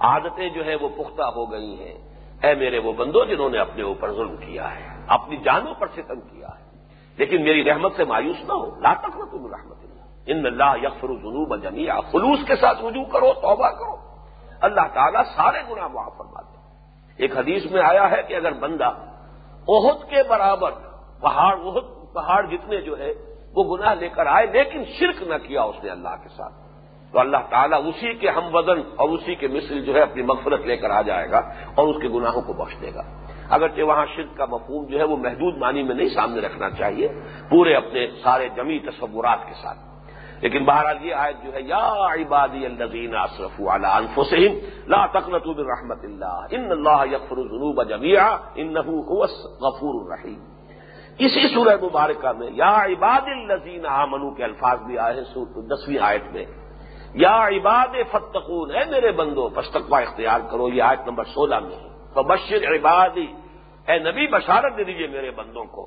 [SPEAKER 1] عادتیں جو ہے وہ پختہ ہو گئی ہیں۔ اے میرے وہ بندو جنہوں نے اپنے اوپر ظلم کیا ہے، اپنی جانوں پر ستم کیا ہے۔ لیکن میری رحمت سے مایوس نہ ہو۔ لا تک تم رحمت اللہ۔ ان اللہ یکفر جنوب جمیا خلوص کے ساتھ رجوع کرو، توبہ کرو۔ اللہ تعالیٰ سارے گناہ معاف فرماتے ایک حدیث میں آیا ہے کہ اگر بندہ عہد کے برابر پہاڑ عہد پہاڑ جتنے جو ہے، وہ گناہ لے کر آئے لیکن شرک نہ کیا اس نے اللہ کے ساتھ۔ تو اللہ تعالیٰ اسی کے ہم وزن اور اسی کے مثل جو ہے اپنی مغفرت لے کر آ جائے گا اور اس کے گناہوں کو بخش دے گا۔ اگرچہ وہاں شرک کا مفہوم جو ہے وہ محدود معنی میں نہیں سامنے رکھنا چاہیے، پورے اپنے سارے جمی تصورات کے ساتھ۔ لیکن بہرحال یہ آیت جو ہے، یا عبادی الذین اصرف علی انفسہم لا تقنطوا من رحمت اللہ، ان اللہ یغفر الذنوب جميعا انه هو الغفور الرحیم۔ اسی سورہ مبارکہ میں، یا عباد الذین آمنوا کے الفاظ بھی آئے ہیں دسویں آیت میں۔ یا عباد فتقون، اے میرے بندو پستقوا اختیار کرو، یہ آیت نمبر سولہ میں فبشر عبادی، اے نبی، بشارت دے دیجیے میرے بندوں کو۔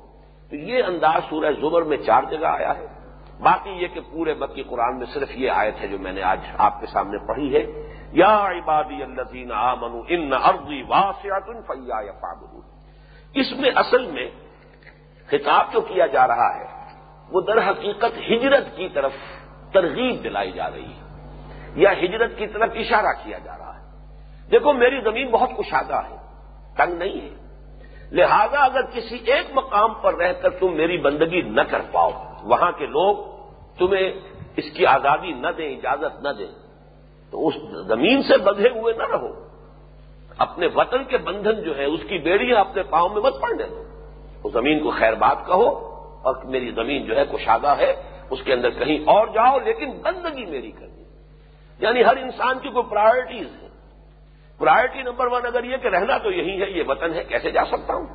[SPEAKER 1] تو یہ انداز سورہ زمر میں چار جگہ آیا ہے۔ باقی یہ کہ پورے مکی قرآن میں صرف یہ آیت ہے جو میں نے آج آپ کے سامنے پڑھی ہے۔ یا عبادی الزین آمن ان ارضی واسعت فیا فابر اس میں اصل میں خطاب جو کیا جا رہا ہے، وہ در حقیقت ہجرت کی طرف ترغیب دلائی جا رہی ہے۔ یا ہجرت کی طرف اشارہ کیا جا رہا ہے۔ دیکھو، میری زمین بہت کشادہ ہے، تنگ نہیں ہے۔ لہذا اگر کسی ایک مقام پر رہ کر تم میری بندگی نہ کر پاؤ، وہاں کے لوگ تمہیں اس کی آزادی نہ دیں، اجازت نہ دیں، تو اس زمین سے بندھے ہوئے نہ رہو۔ اپنے وطن کے بندھن جو ہے اس کی بیڑیاں اپنے پاؤں میں مت پڑنے دو۔ اس زمین کو خیر بات کہو اور میری زمین جو ہے کشادہ ہے، اس کے اندر کہیں اور جاؤ، لیکن بندگی میری کرنی یعنی ہر انسان کی کوئی پرائرٹیز ہے۔ پرائرٹی نمبر ون اگر یہ کہ رہنا تو یہی ہے، یہ وطن ہے، کیسے جا سکتا ہوں؟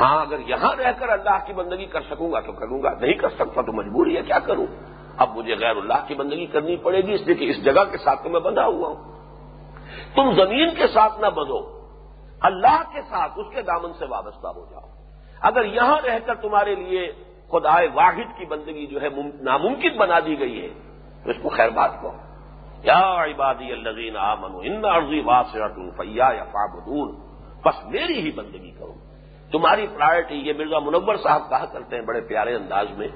[SPEAKER 1] ہاں اگر یہاں رہ کر اللہ کی بندگی کر سکوں گا تو کروں گا، نہیں کر سکتا تو مجبوری ہے، کیا کروں؟ اب مجھے غیر اللہ کی بندگی کرنی پڑے گی، اس لیے کہ اس جگہ کے ساتھ تو میں بندھا ہوا ہوں۔ تم زمین کے ساتھ نہ بدو اللہ کے ساتھ، اس کے دامن سے وابستہ ہو جاؤ۔ اگر یہاں رہ کر تمہارے لیے خدائے واحد کی بندگی جو ہے ناممکن بنا دی گئی ہے، تو اس کو خیر بات کو یا عبادی الزین آمن ان عرضی واسعت فیا یا فابدون بس میری ہی بندگی کرو۔ تمہاری پرائرٹی یہ مرزا منور صاحب کہا کرتے ہیں بڑے پیارے انداز میں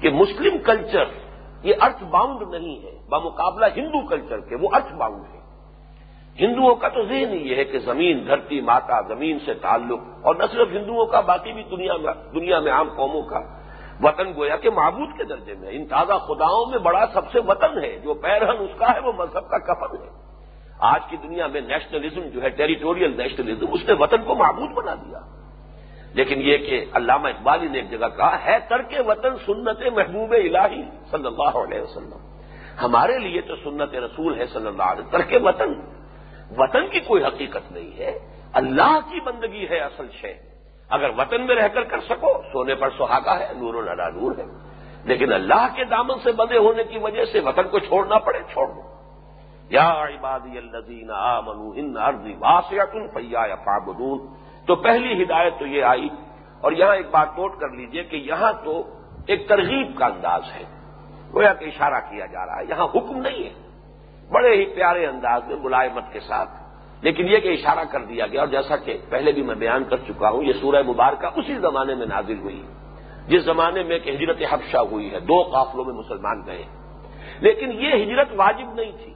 [SPEAKER 1] کہ مسلم کلچر یہ ارتھ باؤنڈ نہیں ہے، بمقابلہ ہندو کلچر کے وہ ارتھ باؤنڈ ہے۔ ہندوؤں کا تو ذہن یہ ہے کہ زمین دھرتی ماتا زمین سے تعلق اور نہ صرف ہندوؤں کا، باقی بھی دنیا میں دنیا میں عام قوموں کا۔ وطن گویا کہ معبود کے درجے میں ان تازہ خداؤں میں بڑا سب سے وطن ہے۔ جو پیرہن اس کا ہے، وہ مذہب کا کفن ہے۔ آج کی دنیا میں نیشنلزم جو ہے ٹیریٹوریل نیشنلزم اس نے وطن کو معبود بنا دیا۔ لیکن یہ کہ علامہ اقبالی نے ایک جگہ کہا، ہے ترک وطن سنت محبوب الہی صلی اللہ علیہ وسلم۔ ہمارے لیے تو سنت رسول ہے صلی اللہ علیہ ترک وطن وطن کی کوئی حقیقت نہیں ہے۔ اللہ کی بندگی ہے اصل شے۔ اگر وطن میں رہ کر کر سکو، سونے پر سہاگا ہے، نور و نڈا نور ہے۔ لیکن اللہ کے دامن سے بندے ہونے کی وجہ سے وطن کو چھوڑنا پڑے، چھوڑ دو۔ یا عبادی الزین آمنو ان عرضی واسعت فیا یا تو پہلی ہدایت تو یہ آئی، اور یہاں ایک بات نوٹ کر لیجیے کہ یہاں تو ایک ترغیب کا انداز ہے۔ گویا کہ اشارہ کیا جا رہا ہے، یہاں حکم نہیں ہے۔ بڑے ہی پیارے انداز میں ملائمت کے ساتھ لیکن یہ کہ اشارہ کر دیا گیا اور جیسا کہ پہلے بھی میں بیان کر چکا ہوں، یہ سورہ مبارکہ اسی زمانے میں نازل ہوئی۔ جس زمانے میں کہ ہجرت حفشہ ہوئی ہے، دو قافلوں میں مسلمان گئے۔ لیکن یہ ہجرت واجب نہیں تھی۔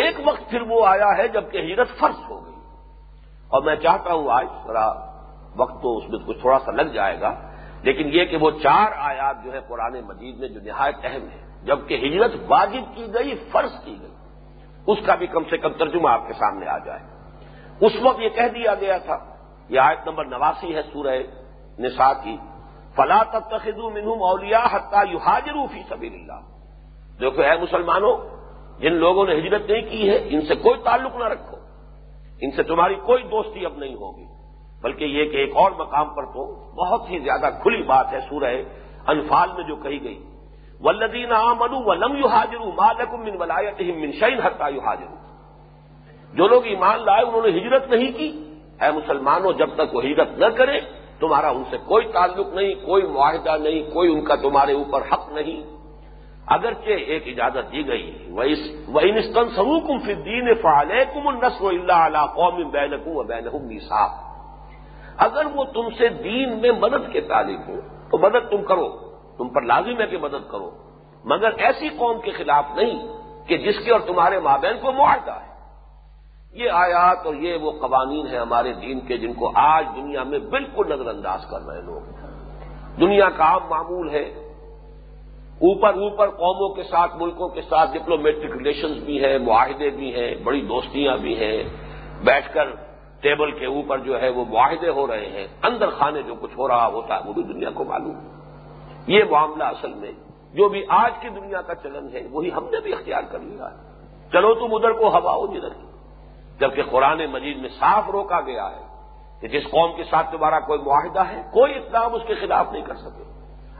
[SPEAKER 1] ایک وقت پھر وہ آیا ہے جبکہ ہجرت فرض ہو گئی۔ اور میں چاہتا ہوں آج ذرا وقت تو اس میں کچھ تھوڑا سا لگ جائے گا، لیکن یہ کہ وہ چار آیات جو ہے قرآن مجید میں جو نہایت اہم ہے جبکہ ہجرت واجب کی گئی، فرض کی گئی۔ اس کا بھی کم سے کم ترجمہ آپ کے سامنے آ جائے۔ اس وقت یہ کہہ دیا گیا تھا یہ آیت نمبر نواسی ہے سورہ نساء کی، فلا تب تخو منہم اولیا حتہ یو حاجر فی سبھی اللہ دیکھو اے مسلمانوں، جن لوگوں نے ہجرت نہیں کی ہے، ان سے کوئی تعلق نہ رکھو۔ ان سے تمہاری کوئی دوستی اب نہیں ہوگی۔ بلکہ یہ کہ ایک اور مقام پر تو بہت ہی زیادہ کھلی بات ہے سورہ انفال میں جو کہی گئی۔ ولدین منو و لم یو حاجر مالکم من ولایت من شعین حتہ یو حاجر جو لوگ ایمان لائے، انہوں نے ہجرت نہیں کی، اے مسلمانوں، جب تک وہ ہجرت نہ کرے، تمہارا ان سے کوئی تعلق نہیں، کوئی معاہدہ نہیں، کوئی ان کا تمہارے اوپر حق نہیں۔ اگرچہ ایک اجازت دی گئی وہ انستن سرو کم فدین فعال کم النسر اللہ علیہ قوم بین و بین اگر وہ تم سے دین میں مدد کے تعلق ہو تو مدد تم کرو۔ تم پر لازم ہے کہ مدد کرو۔ مگر ایسی قوم کے خلاف نہیں کہ جس کے اور تمہارے مابین کو معاہدہ ہے۔ یہ آیات اور یہ وہ قوانین ہیں ہمارے دین کے جن کو آج دنیا میں بالکل نظر انداز کر رہے لوگ۔ دنیا کا عام معمول ہے۔ اوپر اوپر قوموں کے ساتھ، ملکوں کے ساتھ ڈپلومیٹک ریلیشنز بھی ہیں، معاہدے بھی ہیں، بڑی دوستیاں بھی ہیں۔ بیٹھ کر ٹیبل کے اوپر جو ہے وہ معاہدے ہو رہے ہیں۔ اندر خانے جو کچھ ہو رہا ہوتا ہے، وہ بھی دنیا کو معلوم۔ ہے یہ معاملہ اصل میں جو بھی آج کی دنیا کا چلن ہے، وہی ہم نے بھی اختیار کر لیا ہے۔ چلو تم ادھر کو ہوا ہو جدھر جبکہ قرآن مجید میں صاف روکا گیا ہے کہ جس قوم کے ساتھ تمہارا کوئی معاہدہ ہے، کوئی اقدام اس کے خلاف نہیں کر سکے۔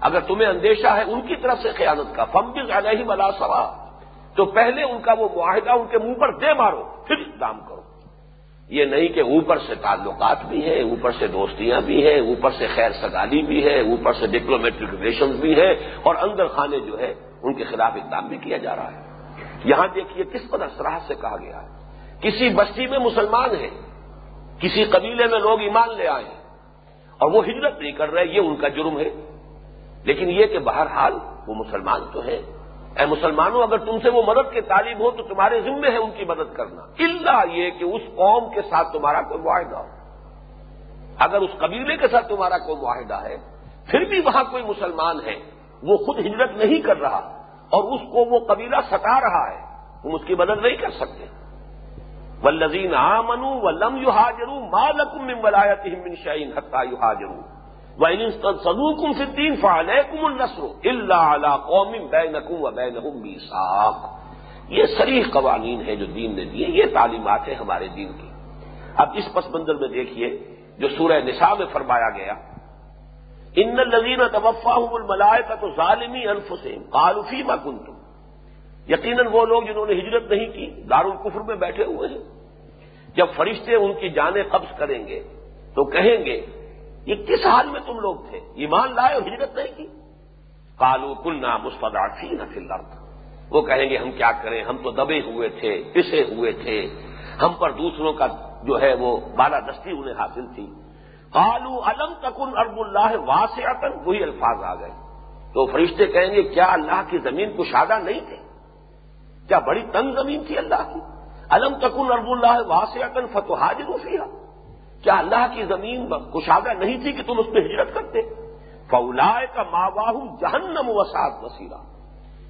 [SPEAKER 1] اگر تمہیں اندیشہ ہے ان کی طرف سے قیادت کا فم بھی زیادہ ہی سوا تو پہلے ان کا وہ معاہدہ ان کے منہ پر دے مارو، پھر اقدام کرو۔ یہ نہیں کہ اوپر سے تعلقات بھی ہیں، اوپر سے دوستیاں بھی ہیں، اوپر سے خیر سگالی بھی ہے، اوپر سے ڈپلومیٹک ریلیشنز بھی ہیں، اور اندر خانے جو ہے، ان کے خلاف اقدام بھی کیا جا رہا ہے۔ یہاں دیکھیے کس پر اسراحت سے کہا گیا ہے۔ کسی بستی میں مسلمان ہیں، کسی قبیلے میں لوگ ایمان لے آئے ہیں، اور وہ ہجرت نہیں کر رہے، یہ ان کا جرم ہے۔ لیکن یہ کہ بہرحال وہ مسلمان تو ہیں۔ اے مسلمانوں، اگر تم سے وہ مدد کے طالب ہو تو تمہارے ذمے ہے ان کی مدد کرنا۔ اللہ یہ کہ اس قوم کے ساتھ تمہارا کوئی معاہدہ ہو۔ اگر اس قبیلے کے ساتھ تمہارا کوئی معاہدہ ہے، پھر بھی وہاں کوئی مسلمان ہے، وہ خود ہجرت نہیں کر رہا اور اس کو وہ قبیلہ ستا رہا ہے، تم اس کی مدد نہیں کر سکتے۔ ولزین آ منو و لم یو حاجروں ماں لکم ولایت من شعین حتہ یو حاجروں سدوکم فدین فعلیکم النصر اللہ علی قوم بینکم و یہ سریح قوانین ہیں جو دین نے دیے، یہ تعلیمات ہیں ہمارے دین کی۔ اب اس پس منظر میں دیکھیے جو سورہ نساء میں فرمایا گیا۔ ان الذین توفاہم الملائکہ تو ظالمی انفسہم قالوا فیما کنتم یقیناً وہ لوگ جنہوں نے ہجرت نہیں کی، دارالکفر میں بیٹھے ہوئے ہیں۔ جب فرشتے ان کی جانیں قبض کریں گے تو کہیں گے یہ کس حال میں تم لوگ تھے؟ ایمان لائے اور ہجرت نہیں کی؟ کالو کلنا مسفدا تھی نہ فل وہ کہیں گے، ہم کیا کریں؟ ہم تو دبے ہوئے تھے، پسے ہوئے تھے۔ ہم پر دوسروں کا جو ہے وہ بالادستی انہیں حاصل تھی۔ کالو علم تکن ارب اللہ واسع وہی الفاظ آ گئے۔ تو فرشتے کہیں گے، کیا اللہ کی زمین کشادہ نہیں تھے؟ کیا بڑی تنگ زمین تھی اللہ کی؟ علم تکن ارب اللہ واسع فتح روفیہ کیا اللہ کی زمین کشادہ نہیں تھی کہ تم اس پہ ہجرت کرتے؟ فولا کا ماں باہو جہنم وسعت وسیلہ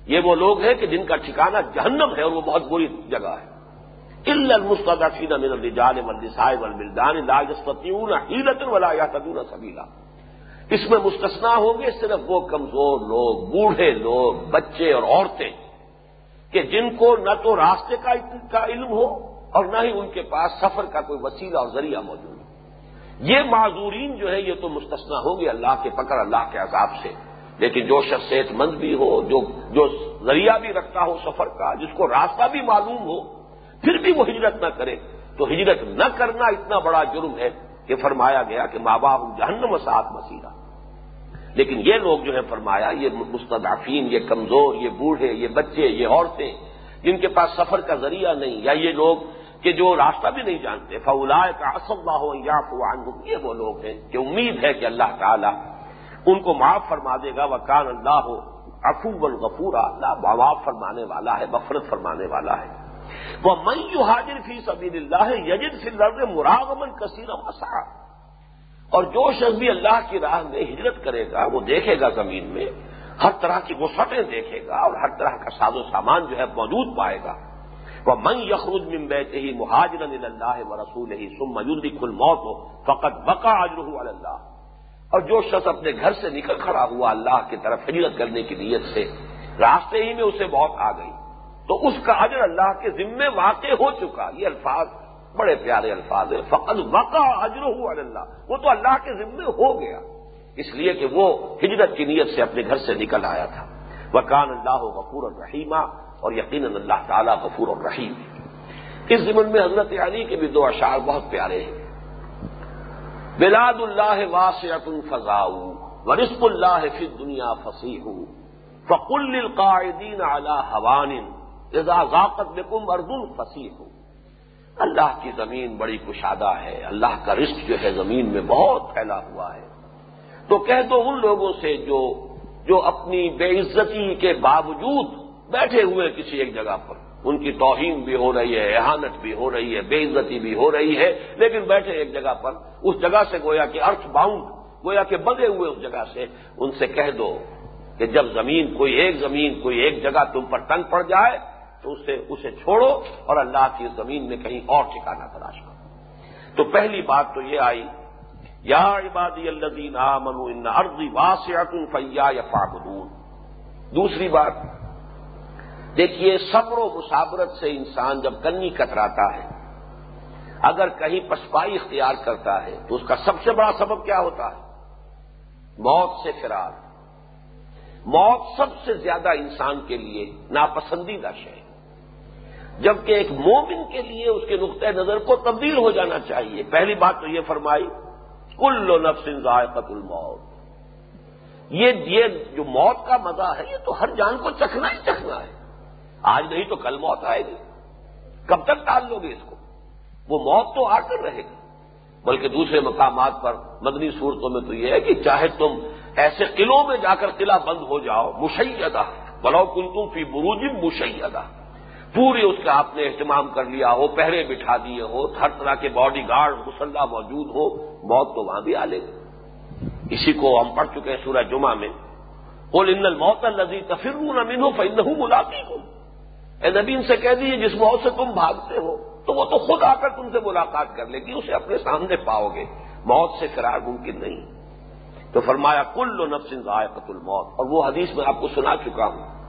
[SPEAKER 1] یہ وہ لوگ ہیں کہ جن کا ٹھکانہ جہنم ہے اور وہ بہت بری جگہ ہے۔ المستین من الرجال والنساء والبلدان لا يستطيعون حیلت ولا يهتدون سبیلا۔ اس میں مستثنا ہوں گے صرف وہ کمزور لوگ، بوڑھے لوگ، بچے اور عورتیں کہ جن کو نہ تو راستے کا علم ہو اور نہ ہی ان کے پاس سفر کا کوئی وسیلہ اور ذریعہ موجود ہو۔ یہ معذورین جو ہے یہ تو مستثنا ہوں گے اللہ کے پکڑ اللہ کے عذاب سے۔ لیکن جو شخص صحت مند بھی ہو، جو جو ذریعہ بھی رکھتا ہو سفر کا، جس کو راستہ بھی معلوم ہو، پھر بھی وہ ہجرت نہ کرے۔ تو ہجرت نہ کرنا اتنا بڑا جرم ہے کہ فرمایا گیا کہ ماں باپ جہنم ساتھ مسیرہ لیکن یہ لوگ جو ہے فرمایا، یہ مستدافین یہ کمزور، یہ بوڑھے، یہ بچے، یہ عورتیں، جن کے پاس سفر کا ذریعہ نہیں، یا یہ لوگ کہ جو راستہ بھی نہیں جانتے فولا کا اسلّہ ہو یا فوان یہ وہ لوگ ہیں کہ امید ہے کہ اللہ تعالیٰ ان کو معاف فرما دے گا۔ وہ کان اللہ ہو افوب الغفور اللہ معاف فرمانے والا ہے بفرت فرمانے والا ہے۔ وہ میں حاضر فی سبیل اللہ یجد فی لرد مراغمن کثیر مسا اور جو شخص بھی اللہ کی راہ میں ہجرت کرے گا، وہ دیکھے گا زمین میں، ہر طرح کی وسعتیں دیکھے گا اور ہر طرح کا ساز و سامان جو ہے موجود پائے گا۔ وہ من یخرج من ہی مہاجر اللہ و رسول ہی سم مجودی کل موت ہو فقط بقا اجر اللہ اور جو شخص اپنے گھر سے نکل کھڑا ہوا اللہ کی طرف ہجرت کرنے کی نیت سے راستے ہی میں اسے موت آ گئی، تو اس کا اجر اللہ کے ذمے واقع ہو چکا۔ یہ الفاظ بڑے پیارے الفاظ ہیں۔ فقط وقع اجر ہوا اللہ وہ تو اللہ کے ذمے ہو گیا۔ اس لیے کہ وہ ہجرت کی نیت سے اپنے گھر سے نکل آیا تھا۔ وکان اللہ غفور الرحیمہ اور یقیناً اللہ تعالیٰ غفور الرحیم اس ضمن میں حضرت علی کے بھی دو اشعار بہت پیارے ہیں۔ بلاد اللہ واسعت الفضاؤ ورسق اللہ فی دنیا فصیح۔ فقل القاعدین علی حوان ذاقت بکم اردن فصیح۔ ہو اللہ کی زمین بڑی کشادہ ہے۔ اللہ کا رزق جو ہے زمین میں بہت پھیلا ہوا ہے۔ تو کہہ دو ان لوگوں سے جو جو اپنی بے عزتی کے باوجود بیٹھے ہوئے کسی ایک جگہ پر۔ ان کی توہین بھی ہو رہی ہے، احانت بھی ہو رہی ہے بے عزتی بھی ہو رہی ہے، لیکن بیٹھے ایک جگہ پر۔ اس جگہ سے گویا کہ ارتھ باؤنڈ، گویا کہ بندے ہوئے اس جگہ سے ان سے کہہ دو کہ جب زمین، کوئی ایک زمین، کوئی ایک جگہ تم پر تنگ پڑ جائے تو اسے اسے چھوڑو اور اللہ کی زمین میں کہیں اور ٹھکانا تلاش کرو۔ تو پہلی بات تو یہ آئی، یا عبادی الدین منو ان ارضی واسعت فیا یا دوسری بات دیکھیے، صبر و مسابرت سے انسان جب کنی کتراتا ہے، اگر کہیں پسپائی اختیار کرتا ہے، تو اس کا سب سے بڑا سبب کیا ہوتا ہے؟ موت سے فرار۔ موت سب سے زیادہ انسان کے لیے ناپسندیدہ شے جبکہ ایک مومن کے لیے اس کے نقطۂ نظر کو تبدیل ہو جانا چاہیے۔ پہلی بات تو یہ فرمائی، کل نفس ذائقت الموت۔ یہ جو موت کا مزہ ہے، یہ تو ہر جان کو چکھنا ہی چکھنا ہے۔ آج نہیں تو کل موت آئے گی۔ کب تک ٹال لو گے اس کو؟ وہ موت تو آ کر رہے گی بلکہ دوسرے مقامات پر مدنی صورتوں میں تو یہ ہے کہ چاہے تم ایسے قلعوں میں جا کر قلعہ بند ہو جاؤ، مشیدہ۔ بلو کن تم فی بروجم مشیدہ۔ پورے اس کا آپ نے اہتمام کر لیا ہو، پہرے بٹھا دیے ہو، ہر طرح کے باڈی گارڈ، مسلح موجود ہو، موت تو وہاں بھی آ لے گی۔ اسی کو ہم پڑھ چکے ہیں سورہ جمعہ میں۔ بول ان الموت الزی تفر امین ہو فن ملاقی ہوں اے نبی ان سے کہہ دیجیے جس موت سے تم بھاگتے ہو، تو وہ تو خود آ کر تم سے ملاقات کر لے گی، اسے اپنے سامنے پاؤ گے۔ موت سے فرار ممکن نہیں۔ تو فرمایا، کل و نفس ذائقت الموت۔ اور وہ حدیث میں آپ کو سنا چکا ہوں،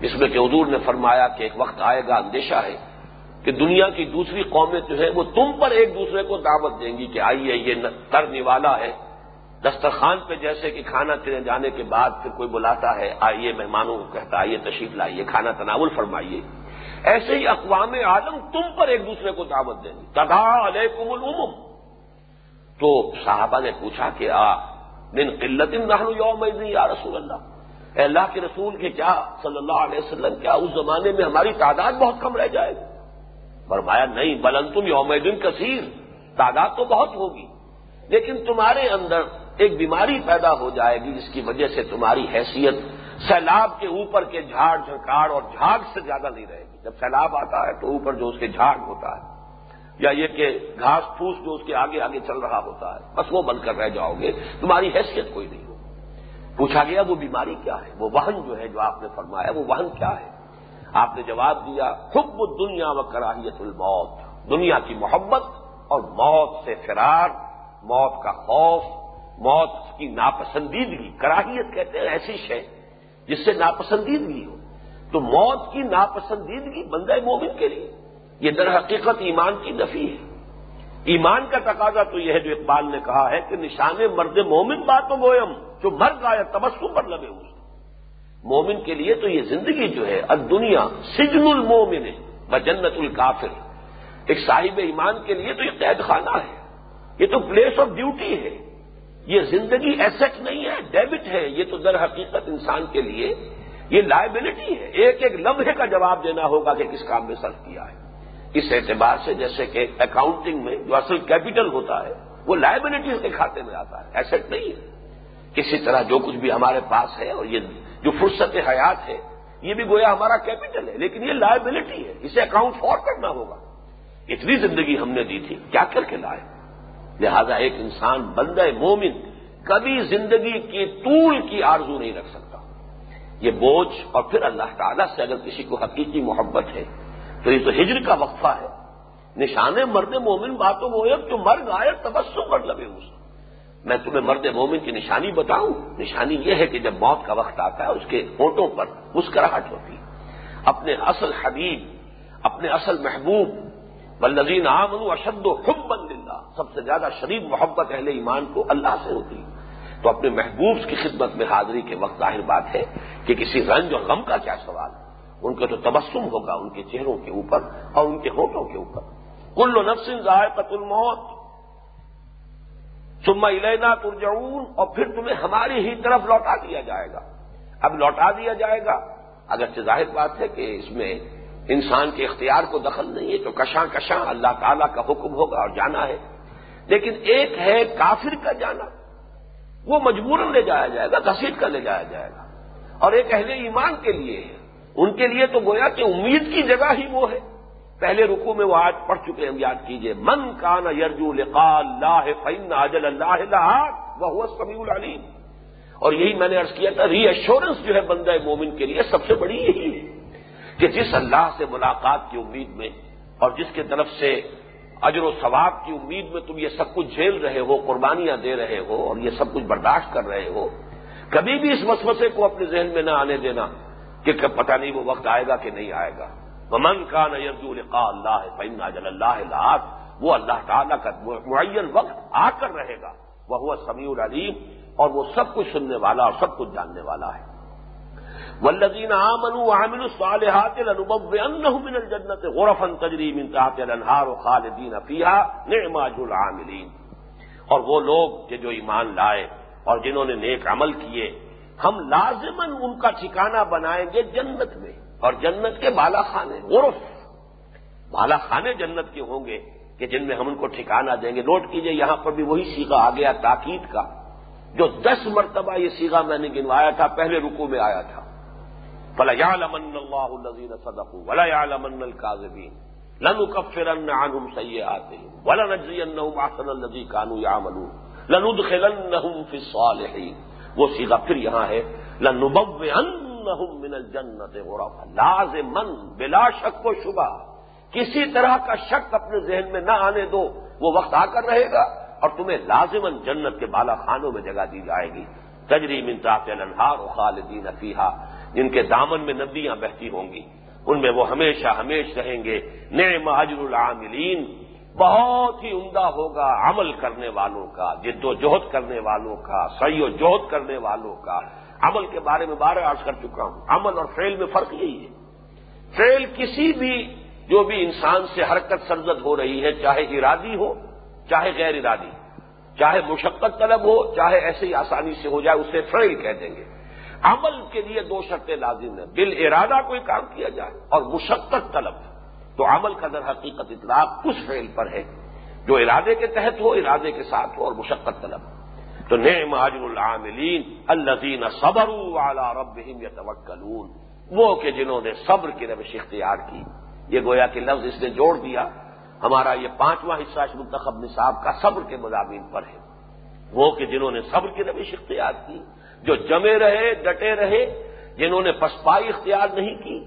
[SPEAKER 1] جس میں کہ حضور نے فرمایا کہ ایک وقت آئے گا، اندیشہ ہے کہ دنیا کی دوسری قومیں جو ہے وہ تم پر ایک دوسرے کو دعوت دیں گی کہ آئیے، یہ تر نوالا ہے۔ دسترخوان پہ جیسے کہ کھانا چلے جانے کے بعد پھر کوئی بلاتا ہے، آئیے مہمانوں کو کہتا آئیے تشریف لائیے، کھانا تناول فرمائیے۔ ایسے ہی اقوام عالم تم پر ایک دوسرے کو دعوت دیں گی تدا علیکم العمم تو صحابہ نے پوچھا کہ آ، من قلت نحن یوم یا رسول اللہ؟ اے اللہ کے رسول کے کیا صلی اللہ علیہ وسلم، کیا اس زمانے میں ہماری تعداد بہت کم رہ جائے گی؟ فرمایا، نہیں بلن تم یوم دن کثیر، تعداد تو بہت ہوگی، لیکن تمہارے اندر ایک بیماری پیدا ہو جائے گی جس کی وجہ سے تمہاری حیثیت سیلاب کے اوپر کے جھاڑ جھکاڑ اور جھاگ سے زیادہ نہیں رہے گی۔ جب سیلاب آتا ہے تو اوپر جو اس کے جھاگ ہوتا ہے، یا یہ کہ گھاس پھوس جو اس کے آگے آگے چل رہا ہوتا ہے، بس وہ بن کر رہ جاؤ گے، تمہاری حیثیت کوئی نہیں ہو پوچھا گیا وہ بیماری کیا ہے؟ وہ وہن جو ہے جو آپ نے فرمایا، وہ وہن کیا ہے؟ آپ نے جواب دیا خب دنیا و کراہیت الموت۔ دنیا کی محبت اور موت سے فرار، موت کا خوف۔ موت کی ناپسندیدگی، کراہیت کہتے ہیں، ایسی شے جس سے ناپسندیدگی ہو۔ تو موت کی ناپسندیدگی بندہ مومن کے لیے، یہ در حقیقت ایمان کی نفی ہے۔ ایمان کا تقاضا تو یہ ہے جو اقبال نے کہا ہے کہ نشان مرد مومن باتوں گوئم جو مر گایا تبسم پر لگے اس مومن کے لیے تو یہ زندگی جو ہے اب دنیا سجن المومن ب جنت الکافر۔ ایک صاحب ایمان کے لیے تو یہ قید خانہ ہے۔ یہ تو پلیس آف ڈیوٹی ہے۔ یہ زندگی ایسٹ نہیں ہے ڈیبٹ ہے۔ یہ تو در حقیقت انسان کے لیے یہ لائبلٹی ہے۔ ایک ایک لمحے کا جواب دینا ہوگا کہ کس کام میں صرف کیا ہے۔ اس اعتبار سے جیسے کہ اکاؤنٹنگ میں جو اصل کیپٹل ہوتا ہے، وہ لائبلٹیز کے کھاتے میں آتا ہے۔ ایسٹ نہیں ہے۔ کسی طرح جو کچھ بھی ہمارے پاس ہے اور یہ جو فرصت حیات ہے، یہ بھی گویا ہمارا کیپٹل ہے، لیکن یہ لائبلٹی ہے۔ اسے اکاؤنٹ فور کرنا ہوگا۔ اتنی زندگی ہم نے دی تھی۔ کیا کر کے لائے؟ لہذا ایک انسان بندہ مومن کبھی زندگی کی طول کی آرزو نہیں رکھ سکتا۔ یہ بوجھ اور پھر اللہ تعالیٰ سے اگر کسی کو حقیقی محبت ہے، تو یہ تو ہجر کا وقفہ ہے۔ نشانے مرد مومن باتوں وہ تو مرگ آئے، تبسم پر لگے اس میں تمہیں مرد مومن کی نشانی بتاؤں۔ نشانی یہ ہے کہ جب موت کا وقت آتا ہے، اس کے ہوٹوں پر مسکراہٹ ہوتی ہے۔ اپنے اصل حبیب، اپنے اصل محبوب بلزین عام اشد و خب بند سب سے زیادہ شریف محبت اہل ایمان کو اللہ سے ہوتی ہے۔ تو اپنے محبوب کی خدمت میں حاضری کے وقت ظاہر بات ہے کہ کسی رنج اور غم کا کیا سوال ہے؟ ان کا تو تبسم ہوگا ان کے چہروں کے اوپر اور ان کے ہوٹوں کے اوپر۔ کل و نفسن ذائقت الموت سما الینا ترجعون، اور پھر تمہیں ہماری ہی طرف لوٹا دیا جائے گا۔ اب لوٹا دیا جائے گا اگر ظاہر بات ہے کہ اس میں انسان کے اختیار کو دخل نہیں ہے، تو کشاں کشاں اللہ تعالیٰ کا حکم ہوگا اور جانا ہے۔ لیکن ایک ہے کافر کا جانا، وہ مجبوراً لے جایا جائے گا گھسیٹ کر لے جایا جائے گا۔ اور ایک اہل ایمان کے لیے ہے۔ ان کے لیے تو گویا کہ امید کی جگہ ہی وہ ہے۔ پہلے رکو میں وہ آج پڑھ چکے ہم یاد کیجیے۔ من کان یرجو لقاء اللہ فن اجل اللہ وہ سمیع العلیم۔ اور یہی میں نے ارض کیا تھا ری ایشورنس جو ہے بندہ مومن کے لیے سب سے بڑی یہی ہے۔ کہ جس اللہ سے ملاقات کی امید میں اور جس کے طرف سے اجر و ثواب کی امید میں تم یہ سب کچھ جھیل رہے ہو، قربانیاں دے رہے ہو اور یہ سب کچھ برداشت کر رہے ہو، کبھی بھی اس مسئلے کو اپنے ذہن میں نہ آنے دینا کہ پتہ نہیں وہ وقت آئے گا کہ نہیں آئے گا۔ من کا نیرجو القاء اللہ فن جل اللہ وہ اللہ تعالیٰ کا معین وقت آ کر رہے گا۔ وہ ہوا سمیع العلیم اور وہ سب کچھ سننے والا اور سب کچھ جاننے والا ہے۔ ولدین عامن عامن الصالحات من الجنت غرفن تجریم انتہا الانہار خالدین فیہا نعماج العاملین۔ اور وہ لوگ کہ جو ایمان لائے اور جنہوں نے نیک عمل کیے، ہم لازمن ان کا ٹھکانہ بنائیں گے جنت میں۔ اور جنت کے بالا خانے غرف۔ بالا خانے جنت کے ہوں گے کہ جن میں ہم ان کو ٹھکانہ دیں گے۔ نوٹ کیجیے، یہاں پر بھی وہی سیگا آ گیا تاکید کا، جو دس مرتبہ یہ سیگا میں نے گنوایا تھا، پہلے رکو میں آیا تھا۔ فلا یا لمن اللہ الزین صدق ولا یا لمن القاظبین لن کفرن عنہم سیئاتہم ولا نجزینہم احسن الذی کانوا یعملون لندخلنہم فی الصالحین وہ سیدھا پھر یہاں ہے لنب من الجنت غرف لاز من بلا شک و شبہ کسی طرح کا شک اپنے ذہن میں نہ آنے دو، وہ وقت آ کر رہے گا اور تمہیں لازمن جنت کے بالا خانوں میں جگہ دی جائے گی۔ تجری منتاف النہار و خالدین افیحا جن کے دامن میں ندیاں بہتی ہوں گی، ان میں وہ ہمیشہ ہمیش رہیں گے۔ نئے مہاجر العاملین، بہت ہی عمدہ ہوگا عمل کرنے والوں کا، جد و جہد کرنے والوں کا سی و جہد کرنے والوں کا۔ عمل کے بارے میں بارہ آج کر چکا ہوں۔ عمل اور فیل میں فرق یہی ہے۔ فیل کسی بھی، جو بھی انسان سے حرکت سرزد ہو رہی ہے، چاہے ارادی ہو، چاہے غیر ارادی، چاہے مشقت طلب ہو، چاہے ایسے ہی آسانی سے ہو جائے، اسے فیل کہہ دیں گے۔ عمل کے لیے دو شرطیں لازم ہیں۔ دل ارادہ کوئی کام کیا جائے اور مشقت طلب۔ تو عمل کا در حقیقت اطلاق اس فیل پر ہے جو ارادے کے تحت ہو، ارادے کے ساتھ ہو اور مشقت طلب۔ تو نعم عاجل العاملین الزین صبر والا رب یا وہ کہ جنہوں نے صبر کی روش اختیار کی۔ یہ گویا کہ لفظ اس نے جوڑ دیا۔ ہمارا یہ پانچواں حصہ منتخب نصاب کا صبر کے مضامین پر ہے۔ وہ کہ جنہوں نے صبر کی روش اختیار کی۔ جو جمے رہے، ڈٹے رہے، جنہوں نے پسپائی اختیار نہیں کی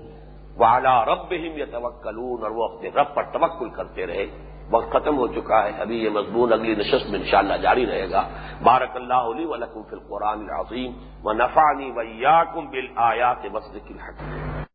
[SPEAKER 1] وہ اعلیٰ رب یا توکلون اور وہ اپنے رب پر توکل کرتے رہے۔ وقت ختم ہو چکا ہے، ابھی یہ مضمون اگلی نشست میں انشاءاللہ جاری رہے گا۔ بارک اللہ علی ولکم فی القرآن العظیم و نفانی ویاکم بل آیات مسجد الحق